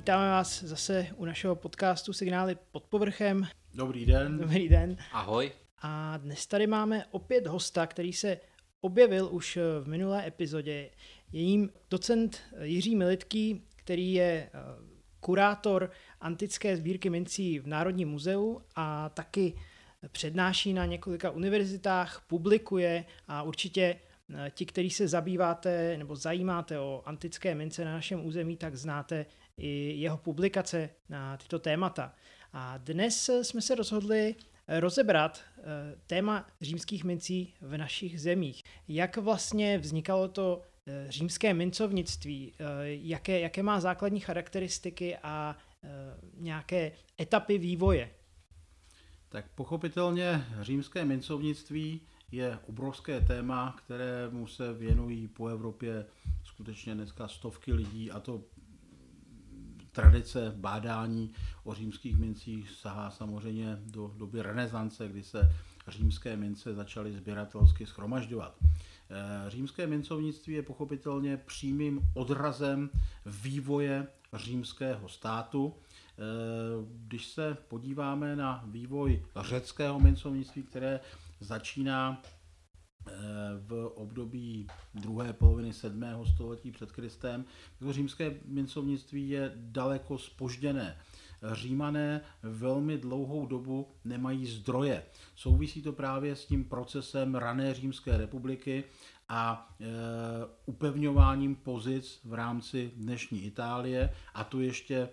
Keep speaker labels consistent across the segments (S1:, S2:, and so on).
S1: Vítáme vás zase u našeho podcastu Signály pod povrchem.
S2: Dobrý den.
S1: Dobrý den.
S3: Ahoj.
S1: A dnes tady máme opět hosta, který se objevil už v minulé epizodě. Je jím docent Jiří Militký, který je eh, kurátor antické sbírky mincí v Národním muzeu a taky přednáší na několika univerzitách, publikuje a určitě eh, ti, kteří se zabýváte nebo zajímáte o antické mince na našem území, tak znáte i jeho publikace na tyto témata. A dnes jsme se rozhodli rozebrat eh, téma římských mincí v našich zemích. Jak vlastně vznikalo to eh, římské mincovnictví, jaké, jaké má základní charakteristiky a nějaké etapy vývoje.
S2: Tak pochopitelně římské mincovnictví je obrovské téma, kterému se věnují po Evropě skutečně dneska stovky lidí a to tradice bádání o římských mincích sahá samozřejmě do doby renesance, kdy se římské mince začaly sběratelsky schromažďovat. Eh, římské mincovnictví je pochopitelně přímým odrazem vývoje římského státu, Eh, když se podíváme na vývoj řeckého mincovnictví, které začíná v období druhé poloviny 7. století před Kristem, to římské mincovnictví je daleko spožděné. Římané velmi dlouhou dobu nemají zdroje. Souvisí to právě s tím procesem rané římské republiky a e, upevňováním pozic v rámci dnešní Itálie, a to ještě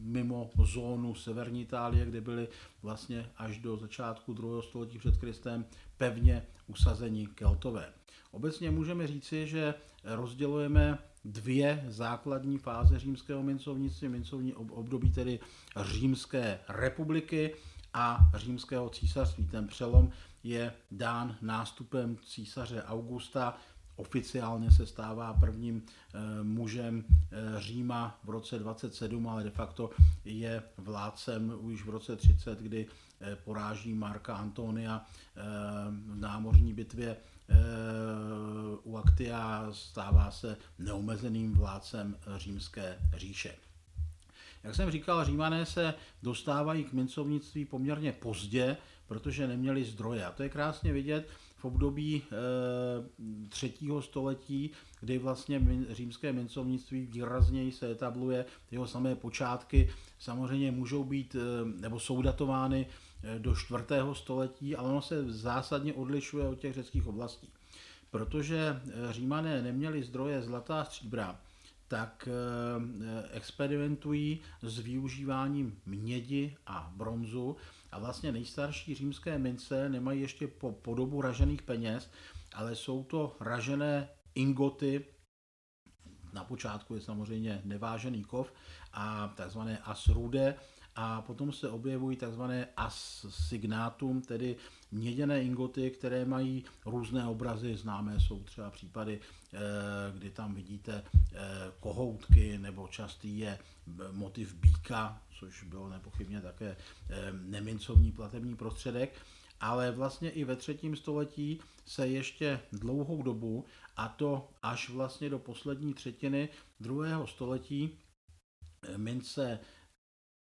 S2: mimo zónu severní Itálie, kde byly vlastně až do začátku druhého století před Kristem pevně usazení Keltové. Obecně můžeme říci, že rozdělujeme dvě základní fáze římského mincovnictví, mincovní období tedy římské republiky a římského císařství. Ten přelom je dán nástupem císaře Augusta. Oficiálně se stává prvním eh, mužem eh, Říma v roce 27, ale de facto je vládcem už v roce 30, kdy eh, poráží Marka Antonia v námořní bitvě u Actia, stává se neomezeným vládcem římské říše. Jak jsem říkal, římané se dostávají k mincovnictví poměrně pozdě, protože neměli zdroje. A to je krásně vidět v období e, třetího století, kdy vlastně římské mincovnictví výrazněji se etabluje. Jeho samé počátky samozřejmě můžou být, e, nebo jsou datovány e, do čtvrtého století, ale ono se zásadně odlišuje od těch řeckých oblastí. Protože římané neměli zdroje zlatá stříbra, tak experimentují s využíváním mědi a bronzu a vlastně nejstarší římské mince nemají ještě po podobu ražených peněz, ale jsou to ražené ingoty, na počátku je samozřejmě nevážený kov a takzvané asrude, a potom se objevují takzvané assignátum, tedy měděné ingoty, které mají různé obrazy. Známé jsou třeba případy, eh, kdy tam vidíte eh, kohoutky, nebo častý je motiv býka, což byl nepochybně také eh, nemincovní platební prostředek. Ale vlastně i ve třetím století se ještě dlouhou dobu, a to až vlastně do poslední třetiny druhého století, mince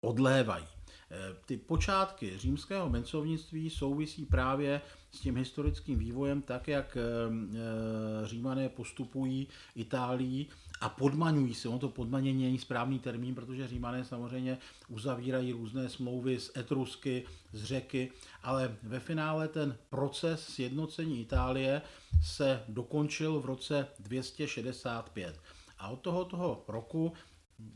S2: odlévají. Eh, ty počátky římského mencovnictví souvisí právě s tím historickým vývojem, tak jak eh, eh, římané postupují Itálii a podmaňují se. Ono to podmanění není správný termín, protože římané samozřejmě uzavírají různé smlouvy z Etrusky, z řeky, ale ve finále ten proces sjednocení Itálie se dokončil v roce 265. A od toho, toho roku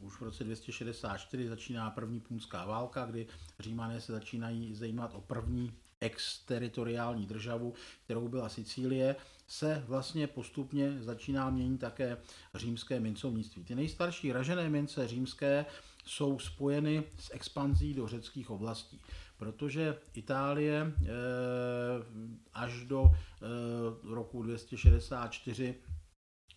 S2: už v roce 264 začíná první punská válka, kdy římané se začínají zajímat o první exteritoriální državu, kterou byla Sicílie, se vlastně postupně začíná měnit také římské mincovnictví. Ty nejstarší ražené mince římské jsou spojeny s expanzí do řeckých oblastí, protože Itálie eh, až do eh, roku 264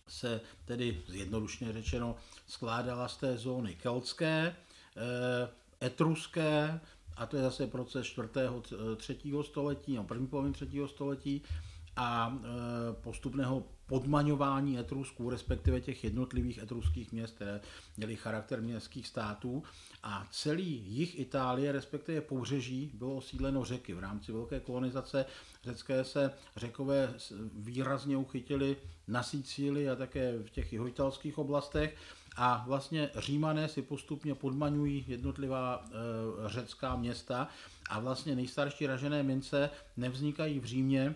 S2: se tedy zjednodušně řečeno skládala z té zóny keltské, eh, etruské, a to je zase proces 4. 3. století, no první poloviny 3. století, a postupného podmaňování Etrusků, respektive těch jednotlivých etruských měst, které měly charakter městských států. A celý jich Itálie, respektive pobřeží, bylo osídleno řeky. V rámci velké kolonizace řecké se řekové výrazně uchytili na Sicílii a také v těch jihoitalských oblastech. A vlastně římané si postupně podmaňují jednotlivá e, řecká města a vlastně nejstarší ražené mince nevznikají v Římě,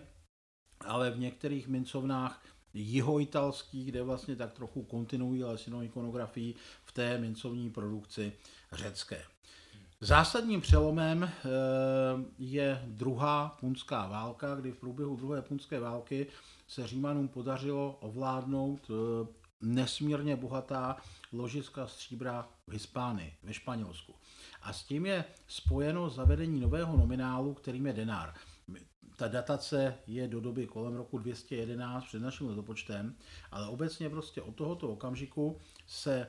S2: ale v některých mincovnách jihoitalský, kde vlastně tak trochu kontinuují lesinou ikonografii v té mincovní produkci řecké. Zásadním přelomem eh, je druhá punská válka, kdy v průběhu druhé punské války se Římanům podařilo ovládnout eh, nesmírně bohatá ložiska stříbra v Hispánii, ve Španělsku. A s tím je spojeno zavedení nového nominálu, kterým je denár ta datace je do doby kolem roku 211 před naším letopočtem, ale obecně prostě od tohoto okamžiku se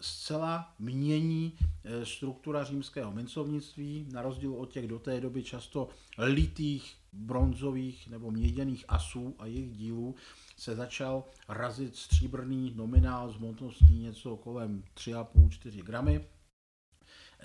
S2: zcela mění eh, struktura římského mincovnictví, na rozdíl od těch do té doby často litých bronzových nebo měděných asů a jejich dílů, se začal razit stříbrný nominál s hmotností něco kolem 3,5-4 gramy.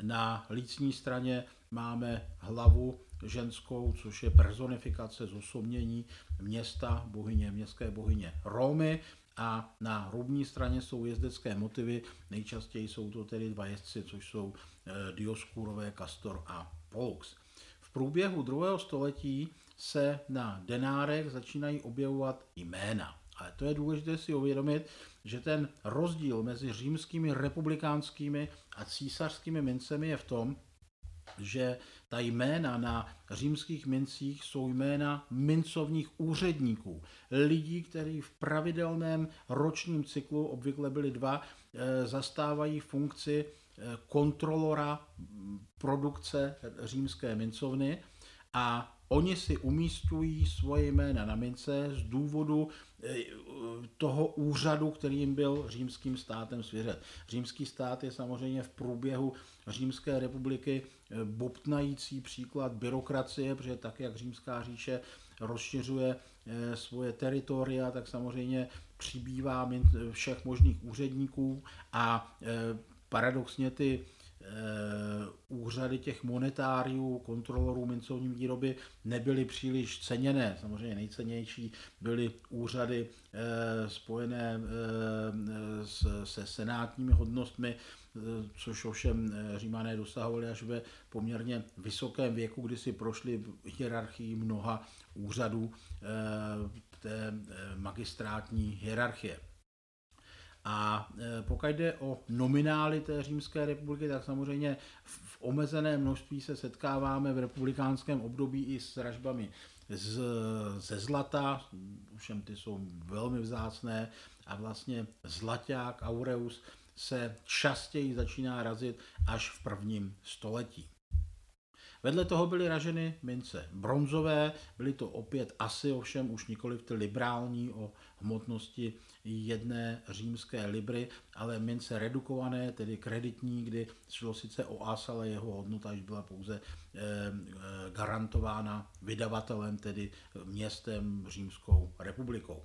S2: Na lícní straně máme hlavu ženskou, což je personifikace zosobnění města, bohyně, městské bohyně Rómy a na hrubní straně jsou jezdecké motivy, nejčastěji jsou to tedy dva jezdci, což jsou eh, Dioskurové, Castor a Pollux. V průběhu druhého století se na denárech začínají objevovat jména. Ale to je důležité si uvědomit, že ten rozdíl mezi římskými republikánskými a císařskými mincemi je v tom, že ta jména na římských mincích jsou jména mincovních úředníků. Lidí, kteří v pravidelném ročním cyklu, obvykle byli dva, eh, zastávají funkci eh, kontrolora produkce římské mincovny a Oni si umístují svoje jména na mince z důvodu eh, toho úřadu, který jim byl římským státem svěřen. Římský stát je samozřejmě v průběhu římské republiky bobtnající příklad byrokracie, protože tak, jak římská říše rozšiřuje eh, svoje teritoria, tak samozřejmě přibývá všech možných úředníků a paradoxně ty Eh, úřady těch monetáriů, kontrolorů mincovní výroby nebyly příliš ceněné. Samozřejmě nejcennější byly úřady eh, spojené eh, se senátními hodnostmi, což ovšem římané dosahovali až ve poměrně vysokém věku, kdy si prošli hierarchii mnoha úřadů té magistrátní hierarchie. A pokud jde o nominály té římské republiky, tak samozřejmě v omezené množství se setkáváme v republikánském období i s ražbami z, ze zlata, všem ty jsou velmi vzácné a vlastně zlaťák aureus se častěji začíná razit až v prvním století. Vedle toho byly raženy mince bronzové, byly to opět asi ovšem už nikoli ty liberální o hmotnosti jedné římské libry, ale mince redukované, tedy kreditní, kdy šlo sice o as, ale jeho hodnota již byla pouze eh, eh, garantována vydavatelem, tedy městem Římskou republikou.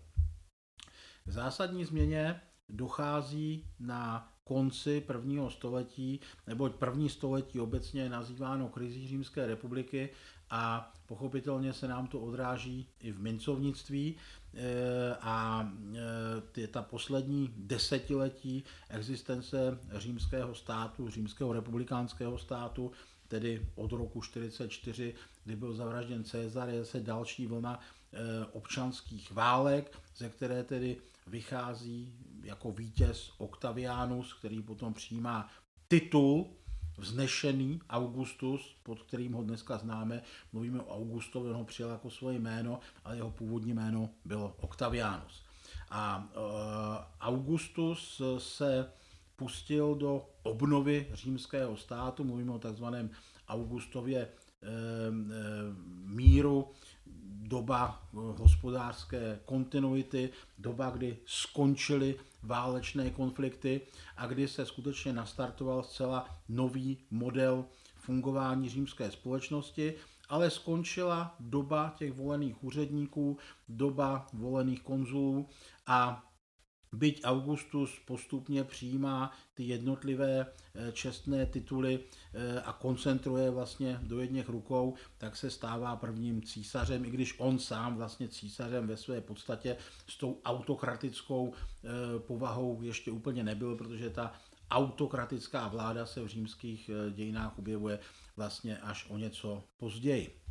S2: K zásadní změně dochází na konci prvního století, neboť první století obecně je nazýváno krizí Římské republiky a pochopitelně se nám to odráží i v mincovnictví e, a e, ta poslední desetiletí existence římského státu, římského republikánského státu, tedy od roku 44, kdy byl zavražděn Cezar, je se další vlna e, občanských válek, ze které tedy vychází jako vítěz Octavianus, který potom přijímá titul vznešený Augustus, pod kterým ho dneska známe. Mluvíme o Augustovi, on ho přijal jako svoje jméno, ale jeho původní jméno bylo Octavianus. A uh, Augustus se pustil do obnovy římského státu, mluvíme o takzvaném Augustově e, e, míru, doba hospodářské kontinuity, doba, kdy skončily válečné konflikty a kdy se skutečně nastartoval zcela nový model fungování římské společnosti ale skončila doba těch volených úředníků, doba volených konzulů a byť Augustus postupně přijímá ty jednotlivé eh, čestné tituly eh, a koncentruje vlastně do jedněch rukou, tak se stává prvním císařem, i když on sám vlastně císařem ve své podstatě s tou autokratickou eh, povahou ještě úplně nebyl, protože ta autokratická vláda se v římských dějinách objevuje vlastně až o něco později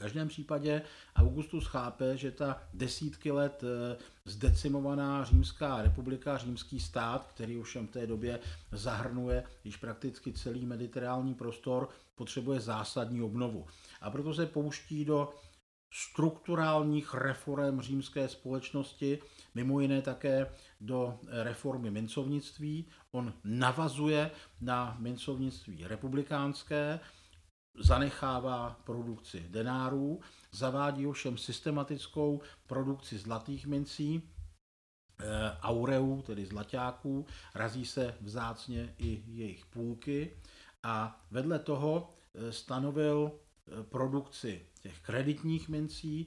S2: každém případě Augustus chápe, že ta desítky let eh, zdecimovaná římská republika, římský stát, který už v té době zahrnuje již prakticky celý mediterální prostor, potřebuje zásadní obnovu. A proto se pouští do strukturálních reform římské společnosti, mimo jiné také do reformy mincovnictví. On navazuje na mincovnictví republikánské, zanechává produkci denárů, zavádí ovšem systematickou produkci zlatých mincí, eh, aureů, tedy zlaťáků, razí se vzácně i jejich půlky a vedle toho eh, stanovil eh, produkci těch kreditních mincí,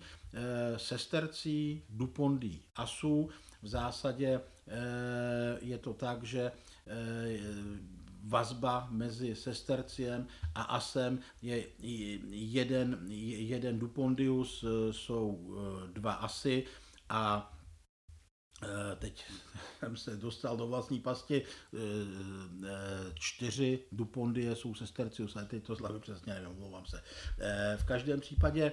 S2: sestercí, dupondí, asů. V zásadě je to tak, že vazba mezi sesterciem a asem je jeden, jeden dupondius, jsou eh, dva asy a Eh, teď jsem se dostal do vlastní pasti, eh, eh, čtyři Dupondie jsou sestercius, ale teď to slavy přesně nevím, omlouvám se. V každém případě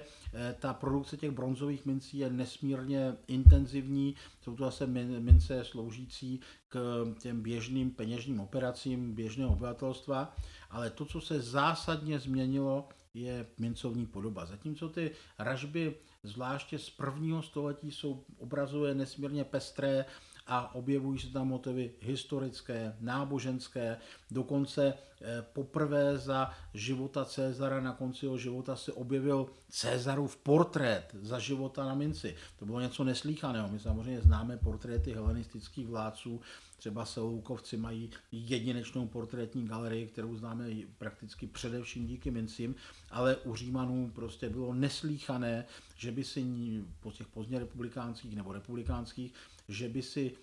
S2: ta produkce těch bronzových mincí je nesmírně intenzivní, jsou to zase mince sloužící k těm běžným peněžním operacím běžného obyvatelstva, ale to, co se zásadně změnilo, je mincovní podoba. Zatímco ty ražby zvláště z prvního století jsou obrazuje nesmírně pestré a objevují se tam motivy historické, náboženské, dokonce eh, poprvé za života Cezara, na konci jeho života se objevil Cezarův portrét za života na minci. To bylo něco neslíchaného. My samozřejmě známe portréty helenistických vládců, třeba Seloukovci mají jedinečnou portrétní galerii, kterou známe prakticky především díky mincím, ale u Římanů prostě bylo neslíchané, že by si po těch pozdně republikánských nebo republikánských že by si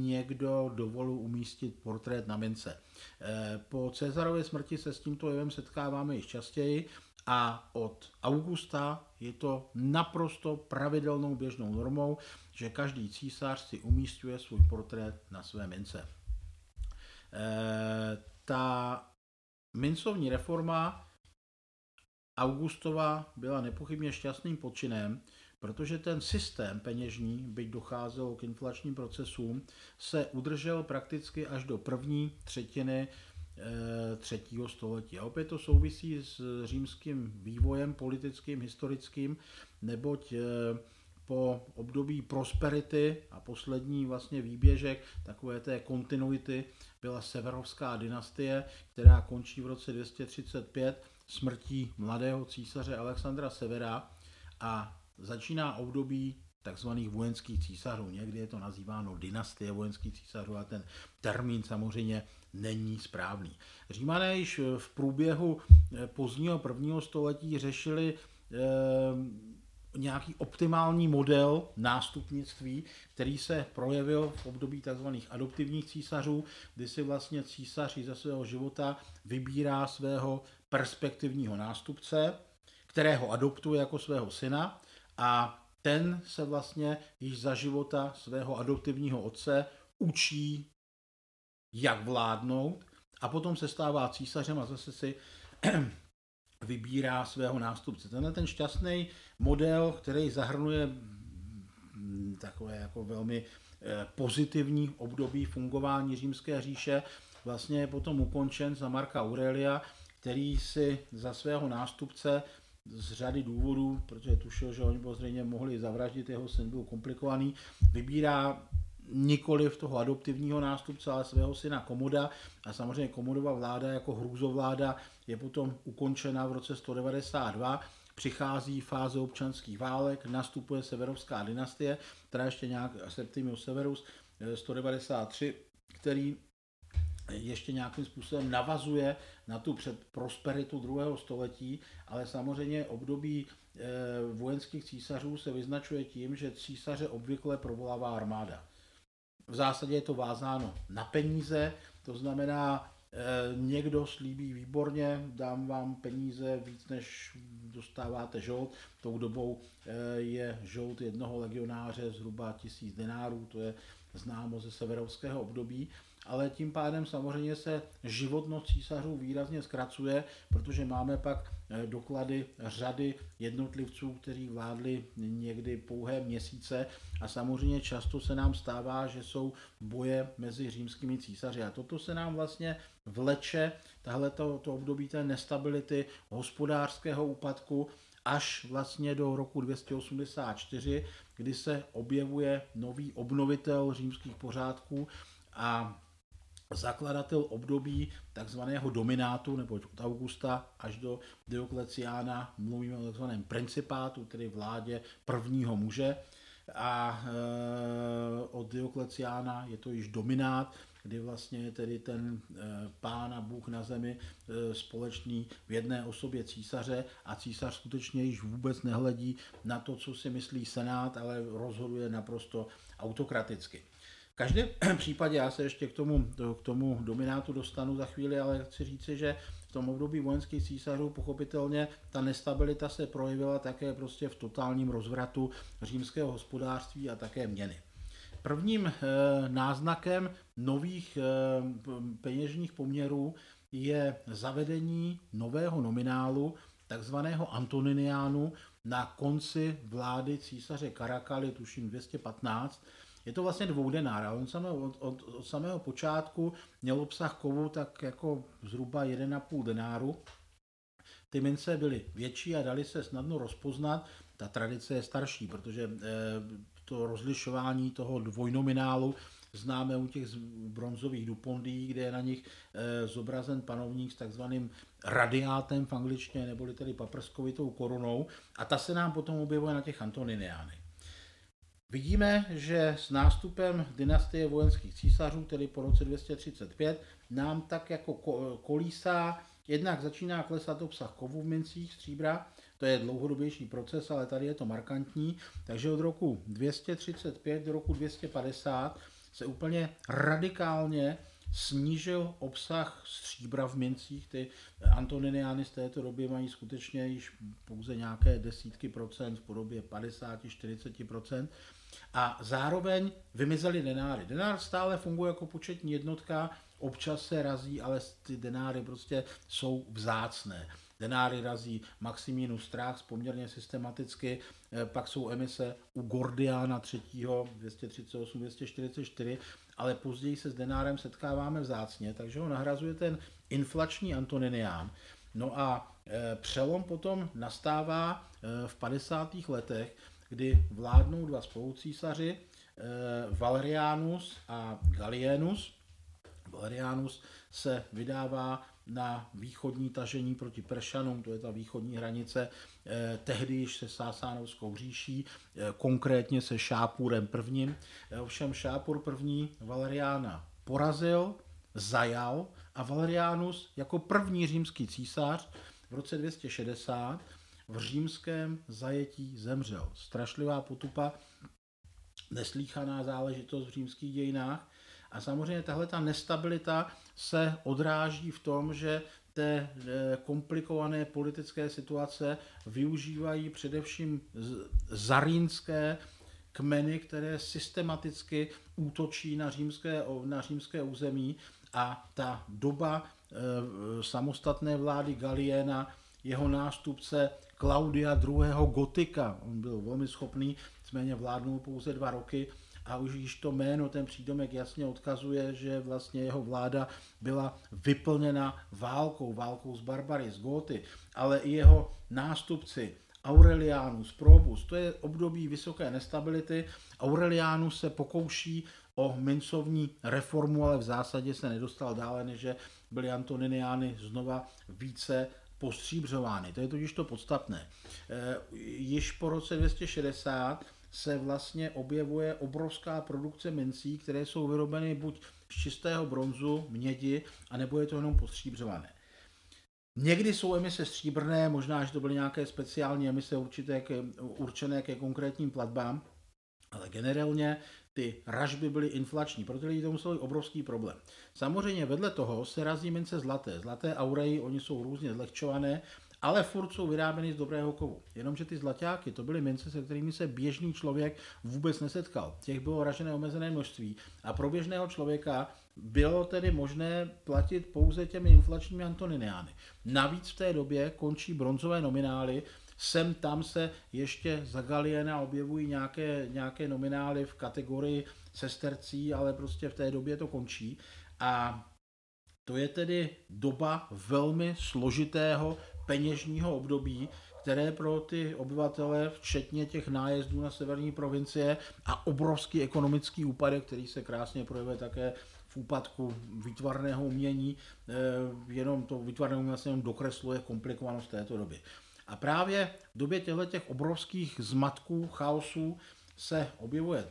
S2: někdo dovolil umístit portrét na mince. Eh, po Cezarově smrti se s tímto jevem setkáváme již častěji a od Augusta je to naprosto pravidelnou běžnou normou, že každý císař si umístuje svůj portrét na své mince. Eh, ta mincovní reforma Augustova byla nepochybně šťastným počinem, protože ten systém peněžní, byť docházelo k inflačním procesům, se udržel prakticky až do první třetiny eh, třetího století. A opět to souvisí s římským vývojem politickým, historickým, neboť eh, po období prosperity a poslední vlastně výběžek takové té kontinuity byla Severovská dynastie, která končí v roce 235 smrtí mladého císaře Alexandra Severa a začíná období takzvaných vojenských císařů. Někdy je to nazýváno dynastie vojenských císařů a ten termín samozřejmě není správný. Římané již v průběhu eh, pozdního prvního století řešili e, nějaký optimální model nástupnictví, který se projevil v období tzv. adoptivních císařů, kdy si vlastně císař za svého života vybírá svého perspektivního nástupce, kterého adoptuje jako svého syna a ten se vlastně již za života svého adoptivního otce učí, jak vládnout a potom se stává císařem a zase si vybírá svého nástupce. Tenhle ten šťastný model, který zahrnuje takové jako velmi eh, pozitivní období fungování římské říše, vlastně je potom ukončen za Marka Aurelia, který si za svého nástupce z řady důvodů, protože tušil, že oni zřejmě mohli zavraždit, jeho syn byl komplikovaný, vybírá nikoli v toho adoptivního nástupce, ale svého syna Komoda. A samozřejmě Komodova vláda jako hrůzovláda je potom ukončena v roce 192, přichází fáze občanských válek, nastupuje severovská dynastie, která ještě nějak Septimius Severus 193, eh, který ještě nějakým způsobem navazuje na tu před prosperitu druhého století, ale samozřejmě období eh, vojenských císařů se vyznačuje tím, že císaře obvykle provolává armáda. V zásadě je to vázáno na peníze, to znamená, Eh, někdo slíbí výborně, dám vám peníze víc, než dostáváte žolt. Tou dobou eh, je žolt jednoho legionáře zhruba tisíc denárů, to je známo ze severovského období ale tím pádem samozřejmě se životnost císařů výrazně zkracuje, protože máme pak eh, doklady řady jednotlivců, kteří vládli někdy pouhé měsíce. A samozřejmě často se nám stává, že jsou boje mezi římskými císaři. A toto se nám vlastně vleče, tahle to, to období té nestability, hospodářského úpadku, až vlastně do roku 284, kdy se objevuje nový obnovitel římských pořádků a zakladatel období takzvaného dominátu, nebo od Augusta až do Diokleciána mluvíme o takzvaném principátu, tedy vládě prvního muže. A e, od Diokleciána je to již dominát, kdy vlastně tedy ten e, pán a Bůh na zemi e, společný v jedné osobě císaře a císař skutečně již vůbec nehledí na to, co si myslí senát, ale rozhoduje naprosto autokraticky každém případě, já se ještě k tomu, k tomu dominátu dostanu za chvíli, ale chci říci, že v tom období vojenských císařů pochopitelně ta nestabilita se projevila také prostě v totálním rozvratu římského hospodářství a také měny. Prvním e, náznakem nových e, peněžních poměrů je zavedení nového nominálu, takzvaného Antoniniánu, na konci vlády císaře Karakaly, tuším 215, je to vlastně dvoudenár, ale on samé, od, od, od samého počátku měl obsah kovu tak jako zhruba 1,5 denáru. Ty mince byly větší a dali se snadno rozpoznat. Ta tradice je starší, protože eh, to rozlišování toho dvojnominálu známe u těch bronzových dupondí, kde je na nich eh, zobrazen panovník s takzvaným radiátem v angličtině, neboli tedy paprskovitou korunou. A ta se nám potom objevuje na těch Antoniniánech. Vidíme, že s nástupem dynastie vojenských císařů, tedy po roce 235, nám tak jako kolísá, jednak začíná klesat obsah kovu v mincích stříbra, to je dlouhodobější proces, ale tady je to markantní, takže od roku 235 do roku 250 se úplně radikálně snížil obsah stříbra v mincích. Ty Antoniniány z této doby mají skutečně již pouze nějaké desítky procent v podobě 50-40 procent a zároveň vymizely denáry. Denár stále funguje jako početní jednotka, občas se razí, ale ty denáry prostě jsou vzácné. Denáry razí Maximínus Strach poměrně systematicky, eh, pak jsou emise u Gordiana 3. 238-244, ale později se s denárem setkáváme vzácně, takže ho nahrazuje ten inflační Antoninián. No a eh, přelom potom nastává eh, v 50. letech, kdy vládnou dva spolucísaři, eh, Valerianus a Gallienus. Valerianus se vydává na východní tažení proti Peršanům, to je ta východní hranice, eh, tehdy již se Sásánovskou říší, eh, konkrétně se Šápurem prvním. Ovšem Šápur první Valeriána porazil, zajal a Valerianus jako první římský císař v roce 260 v římském zajetí zemřel. Strašlivá potupa, neslíchaná záležitost v římských dějinách. A samozřejmě tahle ta nestabilita se odráží v tom, že té eh, komplikované politické situace využívají především zarínské kmeny, které systematicky útočí na římské, na římské území a ta doba e, samostatné vlády Galiena, jeho nástupce Klaudia II. Gotika. On byl velmi schopný, nicméně vládnul pouze dva roky a už již to jméno, ten přídomek jasně odkazuje, že vlastně jeho vláda byla vyplněna válkou, válkou s Barbary, s Góty, ale i jeho nástupci Aurelianus, Probus, to je období vysoké nestability. Aurelianus se pokouší o mincovní reformu, ale v zásadě se nedostal dále, než že byly Antoniniány znova více postříbřovány. To je totiž to podstatné. E, již po roce 260 se vlastně objevuje obrovská produkce mincí, které jsou vyrobeny buď z čistého bronzu, mědi, anebo je to jenom postříbřované. Někdy jsou emise stříbrné, možná, že to byly nějaké speciální emise určité ke, určené ke konkrétním platbám, ale generálně ty ražby byly inflační, proto lidi to museli obrovský problém. Samozřejmě vedle toho se razí mince zlaté. Zlaté aureji, oni jsou různě zlehčované, ale furt jsou vyráběny z dobrého kovu. Jenomže ty zlatáky, to byly mince, se kterými se běžný člověk vůbec nesetkal. Těch bylo ražené omezené množství a pro běžného člověka bylo tedy možné platit pouze těmi inflačními antonineány. Navíc v té době končí bronzové nominály, sem tam se ještě za Galiena objevují nějaké, nějaké nominály v kategorii sestercí, ale prostě v té době to končí. A to je tedy doba velmi složitého peněžního období, které pro ty obyvatele, včetně těch nájezdů na severní provincie a obrovský ekonomický úpadek, který se krásně projevuje také v úpadku výtvarného umění, eh, jenom to výtvarné umění vlastně jenom dokresluje komplikovanost této doby. A právě v době těchto těch obrovských zmatků, chaosů se objevuje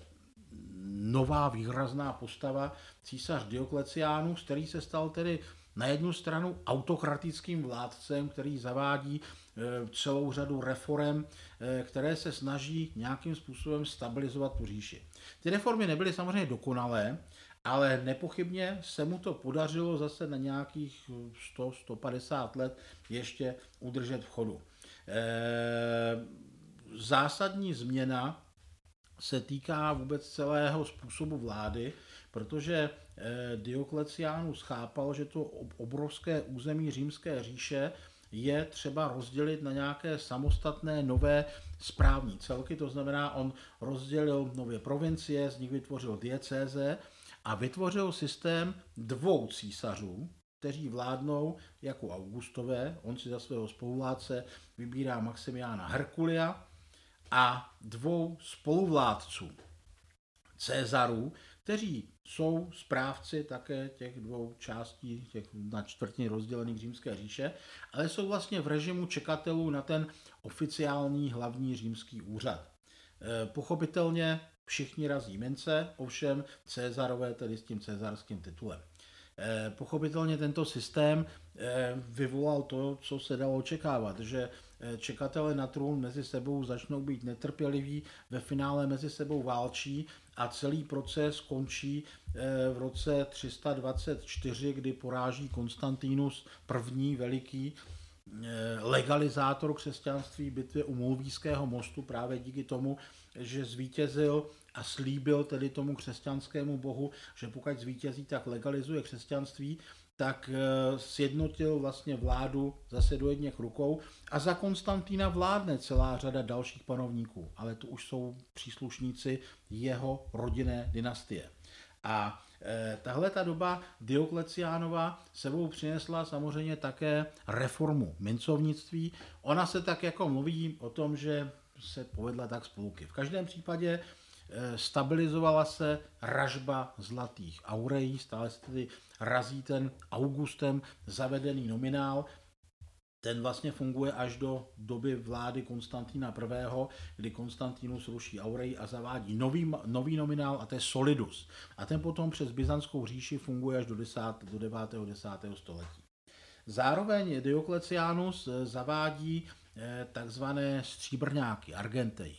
S2: nová výrazná postava císař Diokleciánus, který se stal tedy na jednu stranu autokratickým vládcem, který zavádí e, celou řadu reform, e, které se snaží nějakým způsobem stabilizovat tu říši. Ty reformy nebyly samozřejmě dokonalé, ale nepochybně se mu to podařilo zase na nějakých 100-150 let ještě udržet v chodu. Eh, zásadní změna se týká vůbec celého způsobu vlády, protože eh, Diokleciánus chápal, že to obrovské území římské říše je třeba rozdělit na nějaké samostatné nové správní celky, to znamená, on rozdělil nové provincie, z nich vytvořil diecéze a vytvořil systém dvou císařů, kteří vládnou jako Augustové, on si za svého spoluvládce vybírá Maximiána Herkulia a dvou spoluvládců, Cezarů, kteří jsou správci také těch dvou částí, těch na čtvrtně rozdělených římské říše, ale jsou vlastně v režimu čekatelů na ten oficiální hlavní římský úřad. E, pochopitelně všichni razí mince, ovšem Cezarové tedy s tím cezarským titulem. Eh, pochopitelně tento systém eh, vyvolal to, co se dalo očekávat, že čekatele na trůn mezi sebou začnou být netrpěliví, ve finále mezi sebou válčí a celý proces končí v roce 324, kdy poráží Konstantínus první veliký legalizátor křesťanství bitvě u Mulvíského mostu právě díky tomu, že zvítězil a slíbil tedy tomu křesťanskému bohu, že pokud zvítězí, tak legalizuje křesťanství, tak eh, sjednotil vlastně vládu zase do jedněch rukou a za Konstantína vládne celá řada dalších panovníků, ale to už jsou příslušníci jeho rodinné dynastie. A eh, tahle ta doba Diokleciánova sebou přinesla samozřejmě také reformu mincovnictví. Ona se tak jako mluví o tom, že se povedla tak spoluky. V každém případě stabilizovala se ražba zlatých aureí, stále se tedy razí ten Augustem zavedený nominál, ten vlastně funguje až do doby vlády Konstantína I., kdy Konstantínus ruší Aurej a zavádí nový, nový nominál a to je Solidus. A ten potom přes Byzantskou říši funguje až do, 10, do 9. 10. století. Zároveň Dioklecianus eh, zavádí eh, takzvané stříbrňáky, argentej.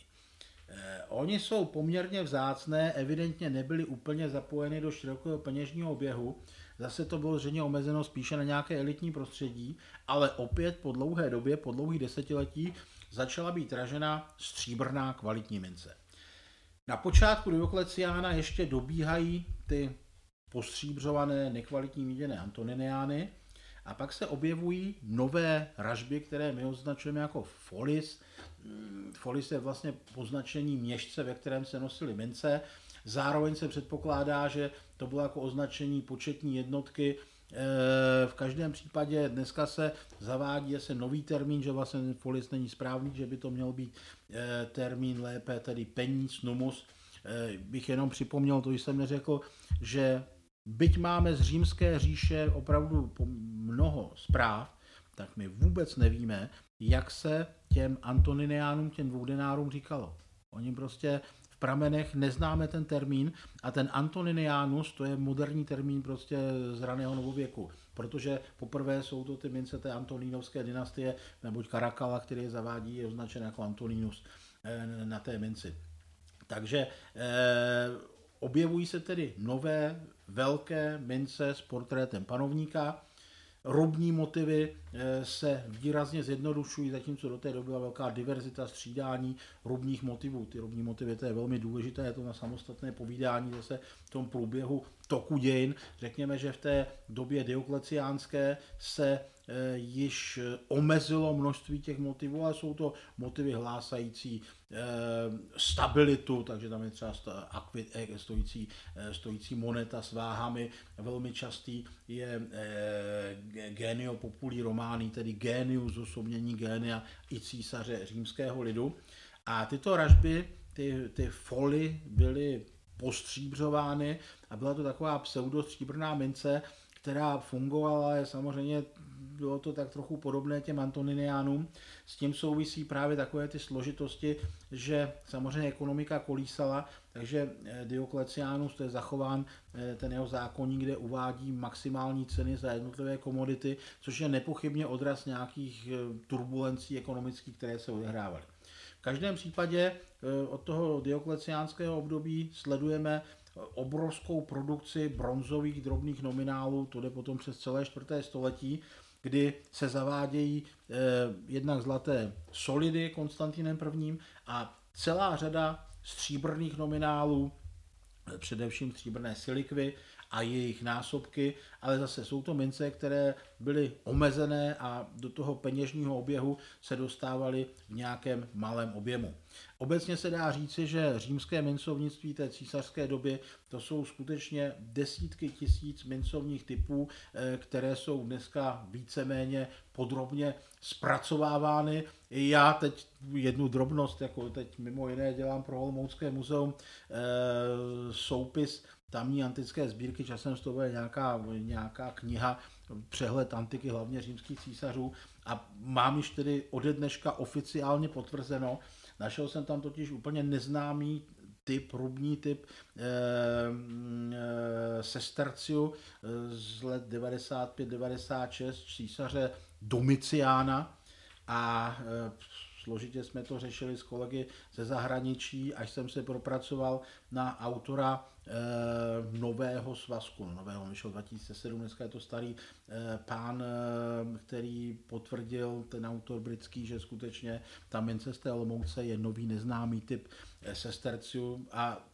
S2: Eh, oni jsou poměrně vzácné, evidentně nebyli úplně zapojeny do širokého peněžního oběhu, zase to bylo zřejmě omezeno spíše na nějaké elitní prostředí, ale opět po dlouhé době, po dlouhých desetiletí, začala být ražena stříbrná kvalitní mince. Na počátku Diokleciána ještě dobíhají ty postříbřované nekvalitní míděné antoniniány a pak se objevují nové ražby, které my označujeme jako folis, Folis je vlastně poznačení měšce, ve kterém se nosily mince. Zároveň se předpokládá, že to bylo jako označení početní jednotky. E, v každém případě dneska se zavádí se nový termín, že vlastně folis není správný, že by to měl být e, termín lépe, tedy peníz, numus. E, bych jenom připomněl, to jsem neřekl, že byť máme z římské říše opravdu mnoho zpráv, tak my vůbec nevíme, jak se těm Antoniniánům, těm dvoudenárům říkalo. Oni prostě v pramenech neznáme ten termín a ten Antoninianus, to je moderní termín prostě z raného novověku, protože poprvé jsou to ty mince té Antonínovské dynastie, neboť Karakala, který je zavádí, je označen jako Antoninus eh, na té minci. Takže eh, objevují se tedy nové velké mince s portrétem panovníka, Robní motivy eh, se výrazně zjednodušují, zatímco do té doby byla velká diverzita střídání robních motivů. Ty robní motivy, to je velmi důležité, je to na samostatné povídání zase v tom průběhu toku dějin. Řekněme, že v té době diokleciánské se již eh, omezilo množství těch motivů, ale jsou to motivy hlásající eh, stabilitu, takže tam je třeba stojící, stojící moneta s váhami. Velmi častý je genio populi romány, tedy genius, osobnění génia i císaře římského lidu. A tyto ražby, ty, ty foly byly postříbřovány a byla to taková pseudostříbrná mince, která fungovala, je samozřejmě bylo to tak trochu podobné těm Antoniniánům. S tím souvisí právě takové ty složitosti, že samozřejmě ekonomika kolísala, takže eh, Diokleciánus, to je zachován eh, ten jeho zákonník, kde uvádí maximální ceny za jednotlivé komodity, což je nepochybně odraz nějakých eh, turbulencí ekonomických, které se odehrávaly. V každém případě od toho diokleciánského období sledujeme obrovskou produkci bronzových drobných nominálů, to jde potom přes celé čtvrté století, kdy se zavádějí eh, jednak zlaté solidy Konstantinem I. a celá řada stříbrných nominálů, především stříbrné silikvy a jejich násobky, ale zase jsou to mince, které byly omezené a do toho peněžního oběhu se dostávaly v nějakém malém objemu. Obecně se dá říci, že římské mincovnictví té císařské doby to jsou skutečně desítky tisíc mincovních typů, eh, které jsou dneska víceméně podrobně zpracovávány. Já teď jednu drobnost, jako teď mimo jiné dělám pro Olomoucké muzeum eh, soupis tamní antické sbírky, časem z toho je nějaká, nějaká kniha, přehled antiky, hlavně římských císařů. A mám již tedy ode dneška oficiálně potvrzeno, našel jsem tam totiž úplně neznámý typ, rubní typ e, e, sesterciu z let 95-96 císaře Domiciána a e, složitě jsme to řešili s kolegy ze zahraničí, až jsem se propracoval na autora nového svazku, no, nového, vyšel 2007, dneska je to starý e, pán, e, který potvrdil, ten autor britský, že skutečně ta té Olomouce je nový neznámý typ sesterciu a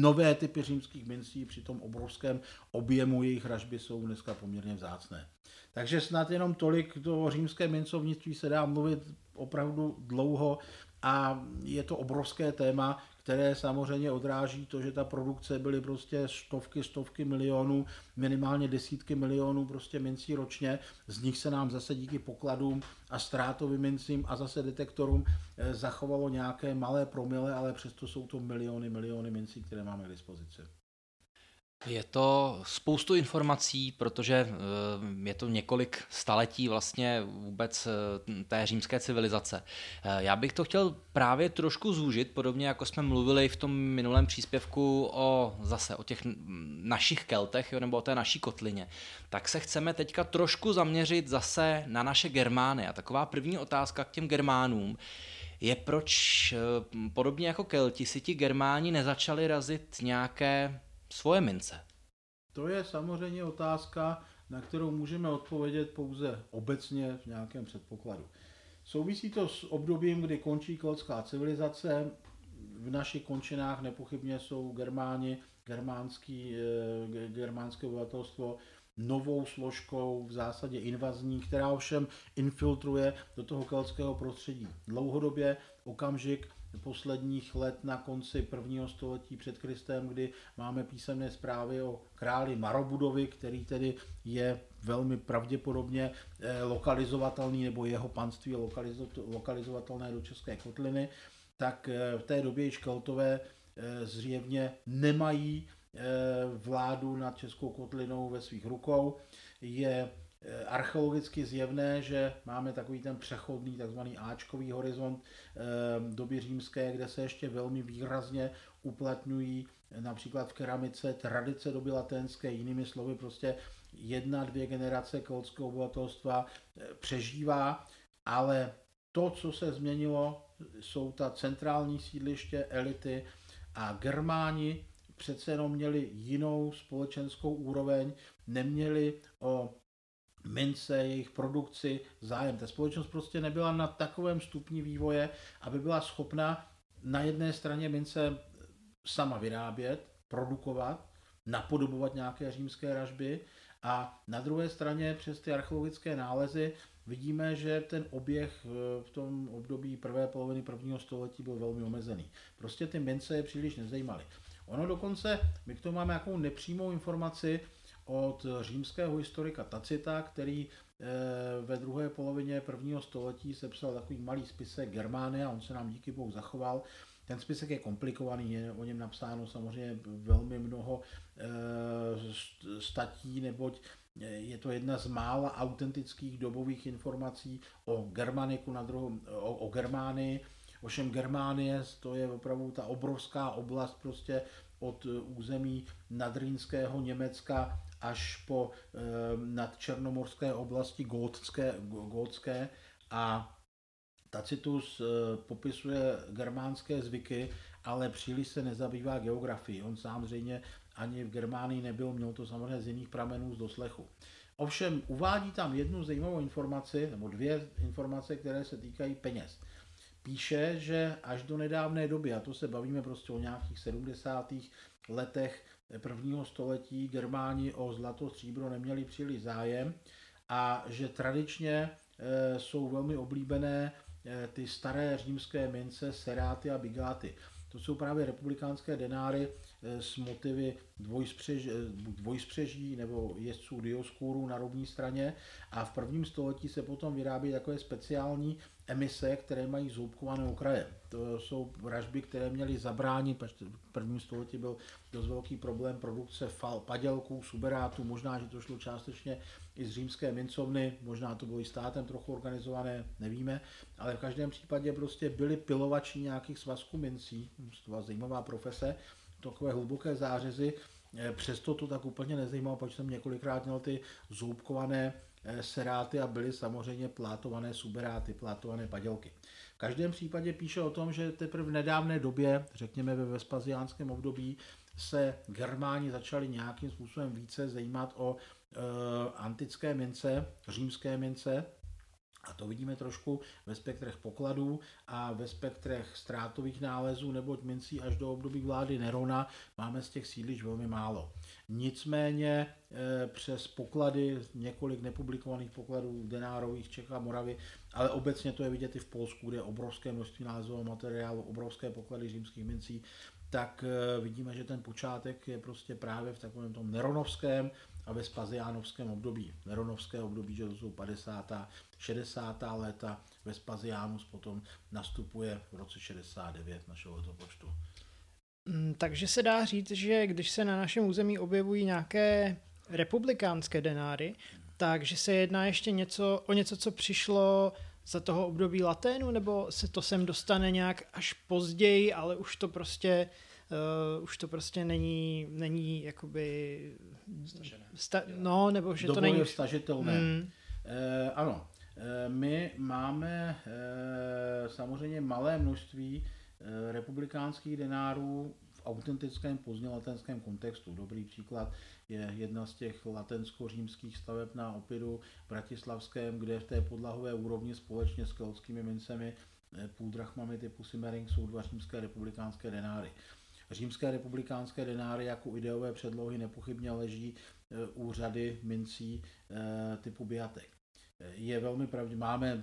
S2: nové typy římských mincí při tom obrovském objemu jejich ražby jsou dneska poměrně vzácné. Takže snad jenom tolik do římské mincovnictví se dá mluvit opravdu dlouho a je to obrovské téma, které samozřejmě odráží to, že ta produkce byly prostě stovky, stovky milionů, minimálně desítky milionů prostě mincí ročně. Z nich se nám zase díky pokladům a ztrátovým mincím a zase detektorům eh, zachovalo nějaké malé promile, ale přesto jsou to miliony, miliony mincí, které máme k dispozici.
S3: Je to spoustu informací, protože eh, je to několik staletí vlastně vůbec eh, té římské civilizace. Eh, já bych to chtěl právě trošku zúžit, podobně jako jsme mluvili v tom minulém příspěvku o zase o těch našich keltech nebo o té naší kotlině. Tak se chceme teďka trošku zaměřit zase na naše Germány. A taková první otázka k těm Germánům je, proč podobně jako Kelti si ti Germáni nezačali razit nějaké svoje mince?
S2: To je samozřejmě otázka, na kterou můžeme odpovědět pouze obecně v nějakém předpokladu. Souvisí to s obdobím, kdy končí keltská civilizace. V našich končinách nepochybně jsou Germáni, germánský, eh, germánské obyvatelstvo novou složkou, v zásadě invazní, která ovšem infiltruje do toho keltského prostředí. Dlouhodobě okamžik posledních let na konci prvního století před Kristem, kdy máme písemné zprávy o králi Marobudovi, který tedy je velmi pravděpodobně eh, lokalizovatelný, nebo jeho panství je lokalizovatelné do České kotliny, tak eh, v té době již Keltové eh, zřejmě nemají vládu nad Českou kotlinou ve svých rukou. Je archeologicky zjevné, že máme takový ten přechodný takzvaný Ačkový horizont doby římské, kde se ještě velmi výrazně uplatňují například v keramice tradice doby latenské, jinými slovy prostě jedna, dvě generace keltského obyvatelstva přežívá, ale to, co se změnilo, jsou ta centrální sídliště, elity a Germáni přece jenom měli jinou společenskou úroveň, neměli o mince, jejich produkci zájem. Ta společnost prostě nebyla na takovém stupni vývoje, aby byla schopna na jedné straně mince sama vyrábět, produkovat, napodobovat nějaké římské ražby a na druhé straně přes ty archeologické nálezy vidíme, že ten oběh v tom období prvé poloviny prvního století byl velmi omezený. Prostě ty mince je příliš nezajímaly. Ono dokonce, my k tomu máme nějakou nepřímou informaci od římského historika Tacita, který eh, ve druhé polovině prvního století sepsal takový malý spisek Germánia, on se nám díky bohu zachoval. Ten spisek je komplikovaný, je o něm napsáno samozřejmě velmi mnoho eh, statí, neboť je to jedna z mála autentických dobových informací o Germaniku na druhou, o, o Germánii. Ovšem Germánie, to je opravdu ta obrovská oblast prostě od území nadrýnského Německa až po e, nadčernomorské oblasti gótské, gótské a Tacitus e, popisuje germánské zvyky, ale příliš se nezabývá geografií. On samozřejmě ani v Germánii nebyl, měl to samozřejmě z jiných pramenů z doslechu. Ovšem uvádí tam jednu zajímavou informaci, nebo dvě informace, které se týkají peněz. Píše, že až do nedávné doby, a to se bavíme prostě o nějakých 70. letech prvního století, Germáni o zlato, stříbro neměli příliš zájem a že tradičně e, jsou velmi oblíbené e, ty staré římské mince, seráty a bigáty. To jsou právě republikánské denáry s motivy dvojspřeží, eh, dvojspřeží nebo jezdců dioskůrů na rovní straně. A v prvním století se potom vyrábí takové speciální emise, které mají zoubkované okraje. To jsou vražby, které měly zabránit, v prvním století byl dost velký problém produkce fal, padělků, suberátů, možná, že to šlo částečně i z římské mincovny, možná to bylo i státem trochu organizované, nevíme, ale v každém případě prostě byli pilovači nějakých svazků mincí, to byla zajímavá profese, takové hluboké zářezy, eh, přesto to tak úplně nezajímalo, protože jsem několikrát měl ty zoubkované eh, seráty a byly samozřejmě plátované suberáty, plátované padělky. V každém případě píše o tom, že teprve v nedávné době, řekněme ve vespaziánském období, se Germáni začali nějakým způsobem více zajímat o e, antické mince, římské mince, a to vidíme trošku ve spektrech pokladů a ve spektrech ztrátových nálezů, neboť mincí až do období vlády Nerona máme z těch sídliš velmi málo. Nicméně e, přes poklady, několik nepublikovaných pokladů denárových Čech a Moravy, ale obecně to je vidět i v Polsku, kde je obrovské množství nálezového materiálu, obrovské poklady římských mincí, tak e, vidíme, že ten počátek je prostě právě v takovém tom neronovském a ve spaziánovském období. Neronovské období, že to jsou 50. 60. léta, Vespasianus potom nastupuje v roce 69 našeho letopočtu.
S1: Mm, takže se dá říct, že když se na našem území objevují nějaké republikánské denáry, takže se jedná ještě něco, o něco, co přišlo za toho období laténu, nebo se to sem dostane nějak až později, ale už to prostě uh, už to prostě není, není jakoby sta, no, nebo že to není
S2: stažitelné. Mm. E, ano, e, my máme e, samozřejmě malé množství e, republikánských denárů v autentickém pozdnělatenském kontextu. Dobrý příklad je jedna z těch latensko-římských staveb na Opidu v Bratislavském, kde v té podlahové úrovni společně s keltskými mincemi půl drachmami typu Simmering jsou dva římské republikánské denáry. Římské republikánské denáry jako ideové předlohy nepochybně leží e, u řady mincí e, typu biatek. Je velmi pravdě, máme